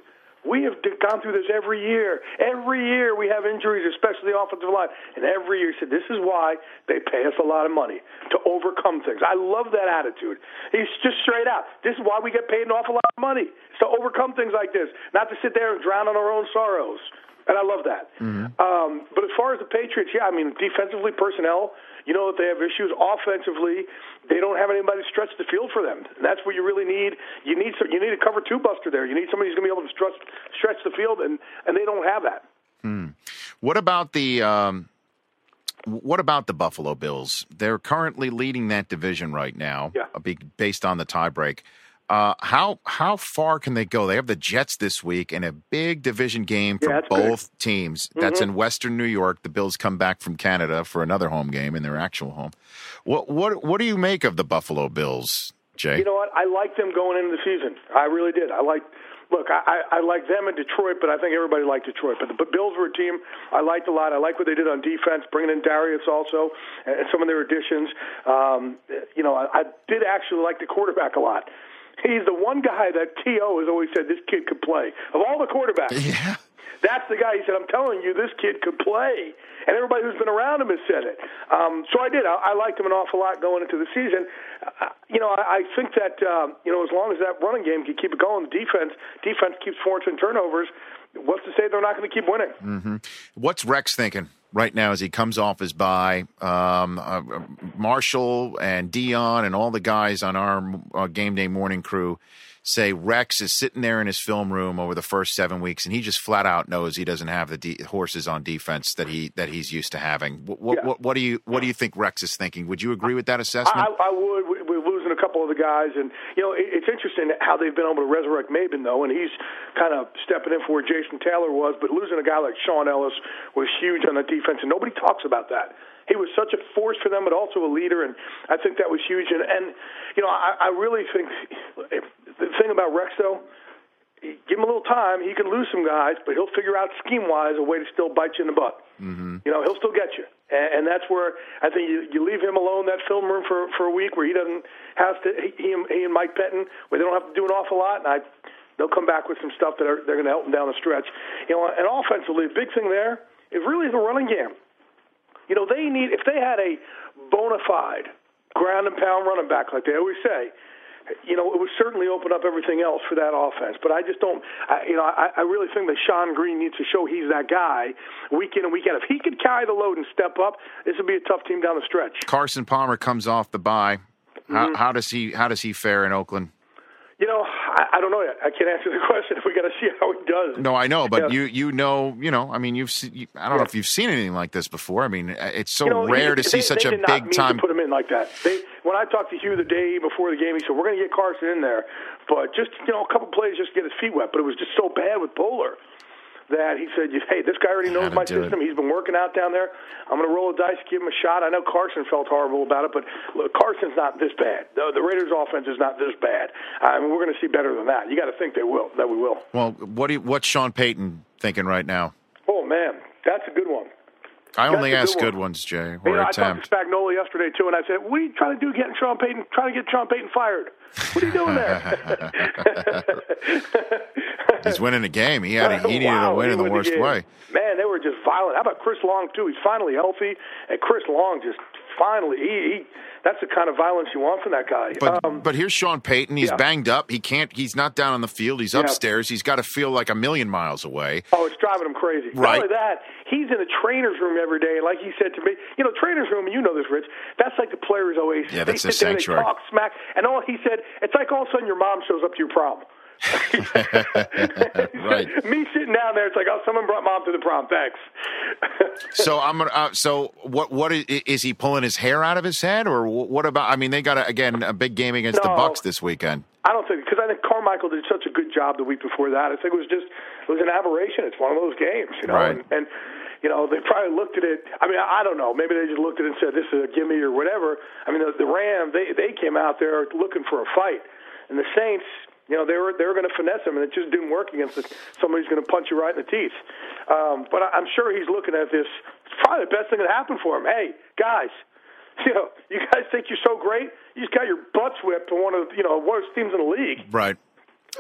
We have gone through this every year. Every year we have injuries, especially the offensive line. And every year he said, this is why they pay us a lot of money to overcome things. I love that attitude. He's just straight out. This is why we get paid an awful lot of money. It's to overcome things like this, not to sit there and drown in our own sorrows. And I love that. Um, but as far as the Patriots, yeah, I mean, defensively, personnel, you know that they have issues. Offensively, they don't have anybody to stretch the field for them. And that's what you really need. You need some, you need a cover two buster there. You need somebody who's going to be able to stretch stretch the field, and and they don't have that. Hmm. What about the um, what about the Buffalo Bills? They're currently leading that division right now, Yeah. based on the tiebreak. Uh, how how far can they go? They have the Jets this week and a big division game for Yeah, both teams. That's in Western New York. The Bills come back from Canada for another home game in their actual home. What what what do you make of the Buffalo Bills, Jay? You know what? I like them going into the season. I really did. I like. Look, I, I, I like them in Detroit, but I think everybody liked Detroit. But the but Bills were a team I liked a lot. I like what they did on defense, bringing in Darius also, and some of their additions. Um, you know, I, I did actually like the quarterback a lot. He's the one guy that T.O. has always said this kid could play. Of all the quarterbacks, yeah. that's the guy. He said, "I'm telling you, this kid could play," and everybody who's been around him has said it. Um, so I did. I, I liked him an awful lot going into the season. Uh, you know, I, I think that um, you know, as long as that running game can keep it going, the defense defense keeps forcing turnovers. What's to say they're not going to keep winning? Mm-hmm. What's Rex thinking right now as he comes off his bye? Um, uh, Marshall and Dion and all the guys on our uh, game day morning crew say Rex is sitting there in his film room over the first seven weeks, and he just flat out knows he doesn't have the de- horses on defense that he that he's used to having. What, what, Yeah. what, what do you what do you think Rex is thinking? Would you agree with that assessment? I, I would. We- We're losing a couple of the guys, and you know it, it's interesting how they've been able to resurrect Maybin though, and he's kind of stepping in for where Jason Taylor was. But losing a guy like Shaun Ellis was huge on the defense, and nobody talks about that. He was such a force for them, but also a leader, and I think that was huge. And, and you know, I, I really think the thing about Rex though give him a little time. He can lose some guys, but he'll figure out scheme wise a way to still bite you in the butt. Mm-hmm. You know, he'll still get you, and, and that's where I think you, you leave him alone that film room for for a week where he doesn't have to. He, he and Mike Pettine where they don't have to do an awful lot, and I. They'll come back with some stuff that are, they're going to help them down the stretch. You know, and offensively, the big thing there is really the running game. You know, they need if they had a bona fide ground and pound running back, like they always say, you know, it would certainly open up everything else for that offense. But I just don't, I, you know, I, I really think that Shonn Greene needs to show he's that guy week in and week out. If he could carry the load and step up, this would be a tough team down the stretch. Carson Palmer comes off the bye. How, mm-hmm. how does he how does he fare in Oakland? You know, I, I don't know yet. I can't answer the question. We got to see how he does. No, I know, but Yeah. you you know you know. I mean, you've se- you, I don't know if you've seen anything like this before. I mean, uh, it's so You know, rare he- to see they- such they a big time. Put him in like that. They, when I talked to Hue the day before the game, he said we're going to get Carson in there, but just you know a couple plays just to get his feet wet. But it was just so bad with Boller that he said, "Hey, this guy already knows my do it. system. He's been working out down there. I'm going to roll the dice, give him a shot." I know Carson felt horrible about it, but look, Carson's not this bad. The, the Raiders' offense is not this bad. I mean, we're going to see better than that. You got to think they will. That we will. Well, what do you, what's Sean Payton thinking right now? Oh man, that's a good one. I only That's ask good good ones, Jay, You or know, I talked to Spagnuolo yesterday too, and I said, "What are you trying to do, getting Sean Payton? Trying to get Sean Payton fired? What are you doing there?" He's winning a game. He had a, he needed Wow, a win in the worst game. way. Man, they were just violent. How about Chris Long too? He's finally healthy, and Chris Long just finally he, he that's the kind of violence you want from that guy. But um, but here's Sean Payton. He's yeah. banged up. He can't. He's not down on the field. He's Yeah. upstairs. He's got to feel like a million miles away. Oh, it's driving him crazy. Right. Not only that, he's in the trainer's room every day. Like he said to me, you know, trainer's room, and you know this, Rich, that's like the player's oasis. Yeah, they that's the sit there sanctuary. They talk smack. And all he said, it's like all of a sudden your mom shows up to your prom. Right. Me sitting down there, it's like, oh, someone brought mom to the prom. Thanks. So I'm gonna. Uh, so what? What is, is he pulling his hair out of his head, or what about? I mean, they got a, again a big game against the Bucs this weekend. I don't think because I think Carmichael did such a good job the week before that. I think it was just it was an aberration. It's one of those games, you know. Right. And, and you know they probably looked at it. I mean, I don't know. Maybe they just looked at it and said this is a gimme or whatever. I mean, the, the Rams they they came out there looking for a fight, and the Saints. You know they were they were going to finesse him, and it just didn't work against somebody who's going to punch you right in the teeth. Um, but I, I'm sure he's looking at this. It's probably the best thing that happened for him. Hey, guys, you know, you guys think you're so great. You just got your butts whipped to one of you know worst teams in the league. Right.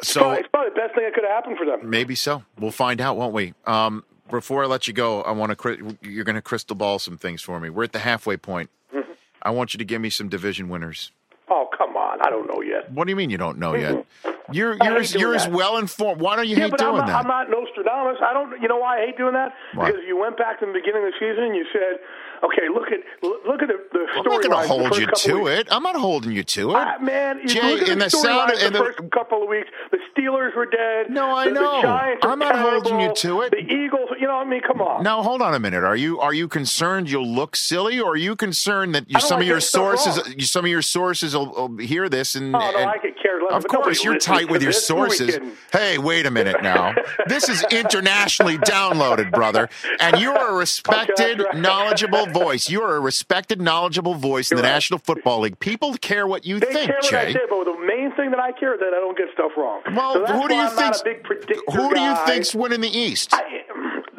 So Probably- it's probably the best thing that could have happened for them. maybe so. We'll find out, won't we? Um, before I let you go, I want to. You're going to crystal ball some things for me. We're at the halfway point. Mm-hmm. I want you to give me some division winners. Oh come on, I don't know yet. What do you mean you don't know yet? You're you're as, you're as well informed. Why don't you Yeah, hate but doing I'm not, that? I'm not Nostradamus. I don't. You know why I hate doing that? Why? Because you went back to the beginning of the season. and You said, "Okay, look at look at the, the I'm not going to hold you to weeks. it. I'm not holding you to it. Ah, man, you Jay, look at in the, the sound in the the- first couple of weeks. The Steelers were dead. No, I the, know. The I'm not holding you to it. The Eagles. You know, I mean, come on. Now hold on a minute. Are you are you concerned you'll look silly, or are you concerned that you, some like of your getting stuff sources wrong. you, some of your sources will, hear this and, Oh, no, and- I could care less. of course you're tight with your this. Who are we sources. Hey, wait a minute now. this is internationally downloaded, brother, and you are a respected, right. knowledgeable voice. You are a respected, knowledgeable voice in the right. National Football League. People care what you They think, care what I Jay. say, but the main thing that I care is that I don't get stuff wrong. Well, so who do you I'm not think's a big predictor who do you guy. think's winning the East? I,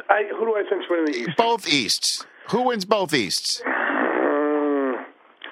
I, who do I think's winning the East? Both Easts. Who wins both Easts?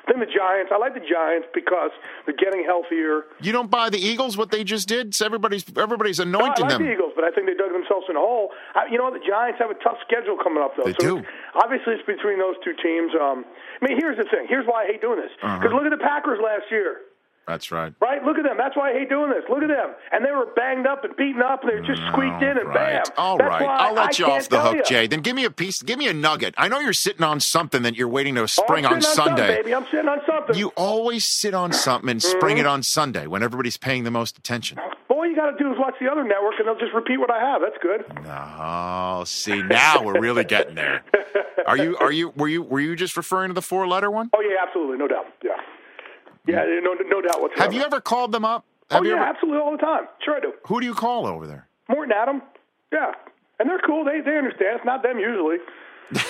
Then the Giants. I like the Giants because they're getting healthier. You don't buy the Eagles what they just did? So everybody's everybody's No, I anointing like them. the Eagles, but I think they dug themselves in a hole. I, you know, the Giants have a tough schedule coming up, though. They so do. it's- obviously, it's between those two teams. Um, I mean, here's the thing. Here's why I hate doing this. Uh-huh. Because look at the Packers last year. That's right. Right? Look at them. That's why I hate doing this. Look at them. And they were banged up and beaten up, and they were just squeaked in, and Right. bam. All That's right. I'll let I you off the hook, you. Jay. Then give me a piece. Give me a nugget. I know you're sitting on something that you're waiting to Oh, spring I'm on sitting Sunday. baby. I'm sitting on something. You always sit on something and spring Mm-hmm. it on Sunday when everybody's paying the most attention. Well, all you got to do is watch the other network, and they'll just repeat what I have. That's good. Oh, see, now we're really getting there. Are you? Are you? Were you? Were you just referring to the four-letter one? Oh yeah, absolutely, no doubt. Yeah, yeah, no, no doubt whatsoever. Have you ever called them up? Have oh yeah, ever? absolutely, all the time. Sure, I do. Who do you call over there? Morton Adam. Yeah, and they're cool. They they understand. It's not them usually.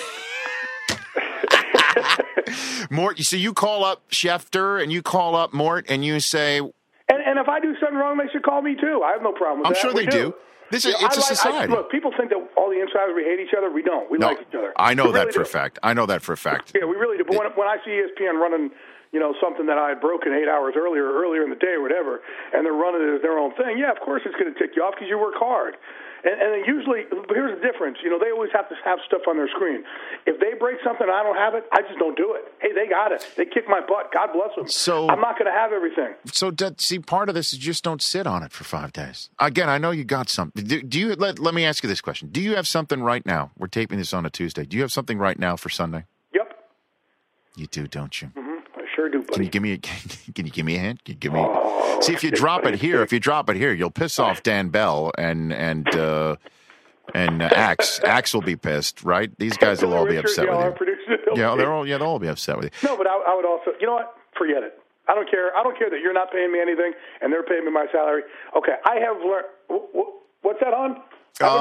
Mort. So you call up Schefter and you call up Mort and you say, And and if I do something wrong, they should call me too. I have no problem with I'm that. sure they do. This is- You know, it's I a like- I- society. look, people think that all the insiders we hate each other. We don't. We "No, like each other. I know We that really for a fact. I know that for a fact." Yeah, we really do. But when, when I see ESPN running, you know, something that I had broken eight hours earlier, earlier in the day or whatever, and they're running it as their own thing, yeah, of course it's going to tick you off because you work hard. And, and usually, here's the difference. You know, they always have to have stuff on their screen. If they break something and I don't have it, I just don't do it. Hey, they got it. They kick my butt. God bless them. So- I'm not going to have everything. So, that, see, part of this is just don't sit on it for five days. Again, I know you got something. Do, do you? Let, let me ask you this question: Do you have something right now? We're taping this on a Tuesday. Do you have something right now for Sunday? Yep, You do, don't you? I sure do, Can you give me a can you give me a hint? Can you give me See if you drop it here, if you drop it here, you'll piss off Dan Bell and and uh and uh, Axe. Axe will be pissed, right? These guys will all be upset with you. Yeah, they're all yeah, they'll all be upset with you. No, but I, I would also, you know what? Forget it. I don't care. I don't care that you're not paying me anything and they're paying me my salary. Okay, I have learned. wh- wh- What's that on? I have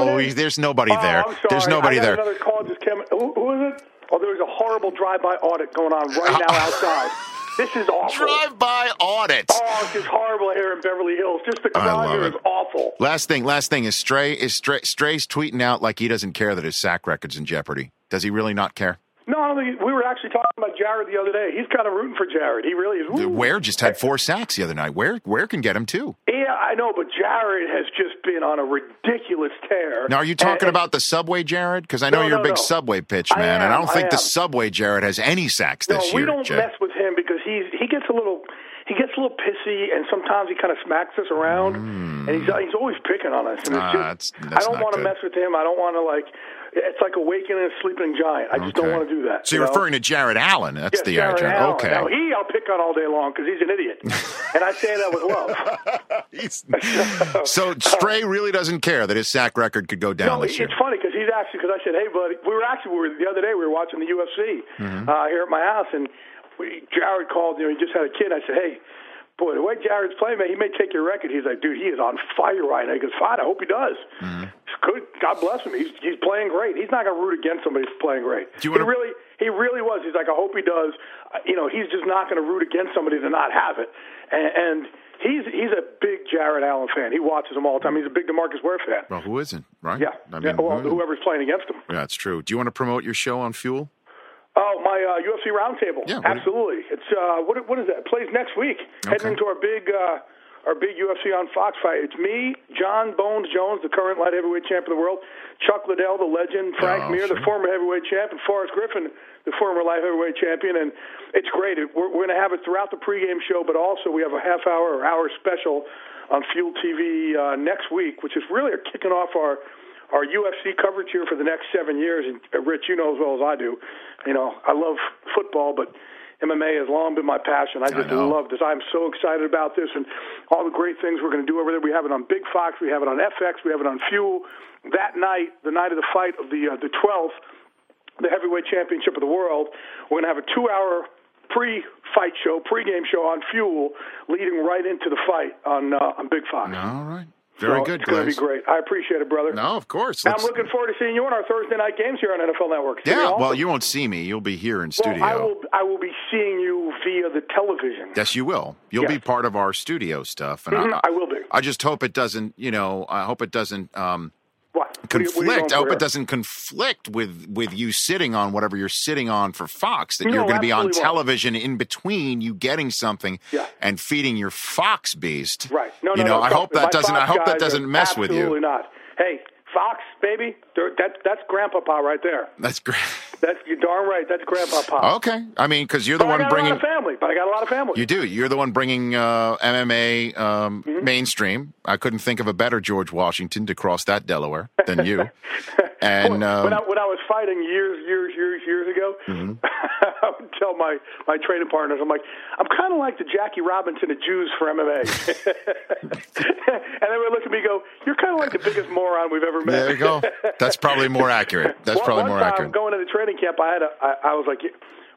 another Oh, there's nobody Oh, there. Sorry. There's nobody there. Another call just came. Who, who is it? Oh, there's a horrible drive-by audit going on right now outside. This is awful. Drive-by audit. Oh, it's just horrible here in Beverly Hills. Just the crowd here it. is awful. Last thing, last thing is Stray is Stray, Stray's tweeting out like he doesn't care that his sack record's in jeopardy. Does he really not care? No, I don't think we were actually talking about Jared the other day. He's kind of rooting for Jared. He really is. Woo. Ware just had four sacks the other night. Ware Ware can get him too. Yeah, I know, but Jared has just been on a ridiculous tear. Now, are you talking And- about the Subway Jared? Because I know No, you're a big no. Subway pitch I man, and I don't think I the. Subway Jared has any sacks this No, this we year. don't Jay. mess with him because he's he gets a little he gets a little pissy, and sometimes he kind of smacks us around, and he's he's always picking on us. And it's Hmm. Ah, just, that's- I don't want to mess with him. I don't want to like. It's like awakening a sleeping giant. I just don't want to do that. So you're know? referring to Jared Allen. That's Yes, the Jared Jared. Allen. Okay. Now he I'll pick on all day long because he's an idiot, and I say that with love. So Stray really doesn't care that his sack record could go down No, this year. it's funny because he's actually because I said, "Hey, buddy," we were actually we were, the other day we were watching the UFC Mm-hmm. uh, here at my house, and we, Jared called. You know, he just had a kid. I said, "Hey, boy, the way Jared's playing, man, he may take your record." He's like, "Dude, he is on fire right now." He goes, "Fine, I hope he does." Mm-hmm. Good. God bless him. He's he's playing great. He's not going to root against somebody who's playing great. Do you he wanna- really he really was. He's like, "I hope he does." Uh, you know, he's just not going to root against somebody to not have it, and. and He's he's a big Jared Allen fan. He watches him all the time. He's a big DeMarcus Ware fan. well, who isn't, right? Yeah, I yeah mean, well, who- whoever's playing against him. yeah, that's true. Do you want to promote your show on Fuel? Oh, my uh, UFC roundtable. Yeah, absolutely. It's uh, what what is that? It plays next week. Heading into our big uh, our big UFC on Fox fight. It's me, John Bones Jones, the current light heavyweight champ of the world, Chuck Liddell, the legend, Frank Oh, Mir, the former heavyweight champ, and Forrest Griffin, the former light heavyweight champion. And it's great. We're, we're going to have it throughout the pregame show, but also we have a half hour or hour special on Fuel TV uh, next week, which is really kicking off our our UFC coverage here for the next seven years. And Rich, you know as well as I do, you know I love football, but MMA has long been my passion. I just know. love this. I'm so excited about this and all the great things we're going to do over there. We have it on Big Fox, we have it on FX, we have it on Fuel. That night, the night of the fight of the uh, the 12th, the heavyweight championship of the world, we're going to have a two-hour pre-fight show, pre-game show on Fuel, leading right into the fight on uh, on Big Fox. All right. Very So good, It's going to be great. I appreciate it, brother. No, of course. I'm looking forward to seeing you on our Thursday night games here on NFL Network. Yeah, well, you won't see me. You'll be here in Well, studio. I will. I will be seeing you via the television. Yes, you will. You'll be part of our studio stuff, and Mhm, I will be. I just hope it doesn't. You know, I hope it doesn't um, conflict. I hope it doesn't conflict with with you sitting on whatever you're sitting on for Fox. That No, you're going to be on absolutely won't. television in between you getting something Yeah. and feeding your Fox beast. Right. No, you no, know, no, I hope that doesn't. I hope that doesn't mess with you. Absolutely not. Hey, Fox, baby, that, that's Grandpa Pa right there. That's great. That's you're darn right. That's Grandpa Pa. Okay, I mean, because you're the But I one got bringing. a lot of family. But I got a lot of family. You do. You're the one bringing uh, MMA um, Mm-hmm. mainstream. I couldn't think of a better George Washington to cross that Delaware than you. And when, um, when, I, when I was fighting years, years, years, years ago, Mm-hmm. Tell my my training partners, I'm like, I'm kind of like the Jackie Robinson of Jews for MMA, and they would look at me, and go, You're kind of like the biggest moron we've ever met. there you go. That's probably more accurate. That's one, probably one more time accurate. Going into training camp, I had a, I, I was like,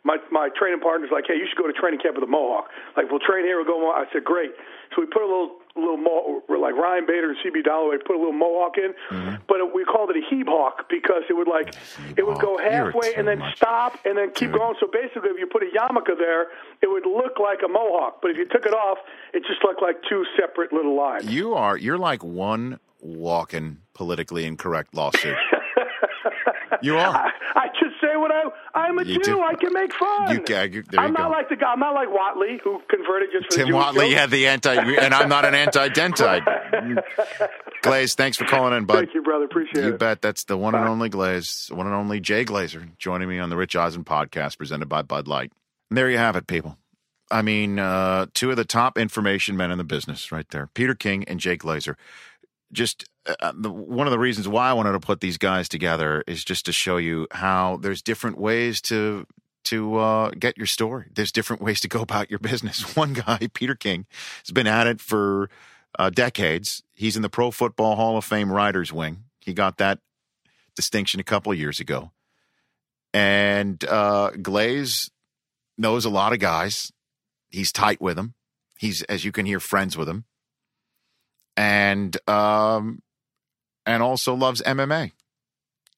my my training partner's like, hey, you should go to training camp with a mohawk. Like, we'll train here, we'll go. Mohawk. I said, great. So we put a little little mo- like Ryan Bader and CB Dollaway put a little mohawk in, Mm-hmm. but we called it a heeb hawk because it would like it would go halfway and then much. stop and then keep Dude. going. So basically, if you put a yarmulke there, it would look like a mohawk. But if you took it off, it just looked like two separate little lines. You are. You're like one walking politically incorrect lawsuit. you are. I just said say what I. I'm a You Jew. do. I can make fun. You you- I'm not go. like the guy. I'm not like Whatley who converted just for the Tim Jewish Whatley joke. had the anti, and I'm not an anti-dentite. Glaze, thanks for calling in, bud. Thank you, brother. Appreciate You it. You bet. That's the one and only Glaze, one and only Jay Glazer, joining me on the Rich Eisen podcast presented by Bud Light. And there you have it, people. I mean, uh, two of the top information men in the business, right there, Peter King and Jay Glazer. Just uh, the, one of the reasons why I wanted to put these guys together is just to show you how there's different ways to to uh, get your story. There's different ways to go about your business. One guy, Peter King, has been at it for uh, decades. He's in the Pro Football Hall of Fame Writers Wing. He got that distinction a couple of years ago. And uh, Glaze knows a lot of guys. He's tight with them. He's, as you can hear, friends with them, and um, and also loves MMA.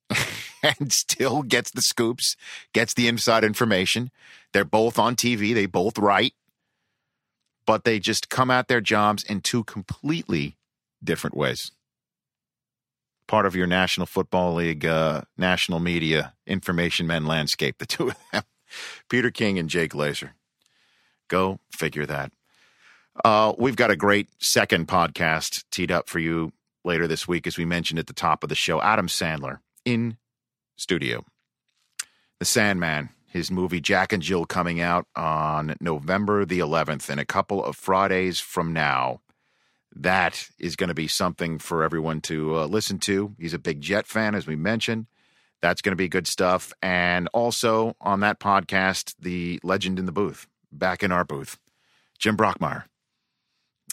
and still gets the scoops, gets the inside information. They're both on TV. They both write, but they just come at their jobs in two completely different ways. Part of your National Football League, uh, national media information men landscape, the two of them, Peter King and Jake Glazer. Go figure that. Uh, we've got a great second podcast teed up for you later this week, as we mentioned at the top of the show. Adam Sandler in studio. The Sandman, his movie Jack and Jill coming out on November the 11th, in a couple of Fridays from now. That is going to be something for everyone to uh, listen to. He's a big Jet fan, as we mentioned. That's going to be good stuff. And also on that podcast, the legend in the booth, back in our booth, Jim Brockmire.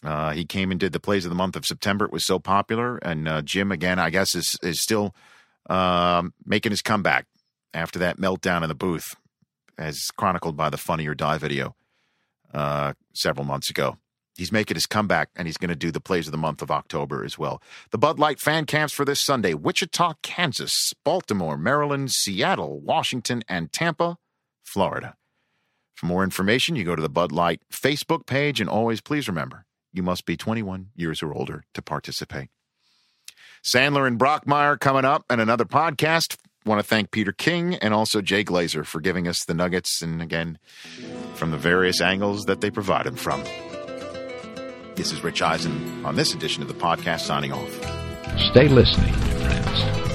Uh, he came and did the plays of the month of September. It was so popular, and uh, Jim again, I guess, is is still um, making his comeback after that meltdown in the booth, as chronicled by the Funny or Die video uh, several months ago. He's making his comeback, and he's going to do the plays of the month of October as well. The Bud Light fan camps for this Sunday: Wichita, Kansas, Baltimore, Maryland, Seattle, Washington, and Tampa, Florida. For more information, you go to the Bud Light Facebook page, and always please remember you must be 21 years or older to participate. Sandler and Brockmire coming up and another podcast. Want to thank Peter King and also Jay Glazer for giving us the nuggets and again from the various angles that they provide them from. This is Rich Eisen on this edition of the podcast signing off. Stay listening, friends.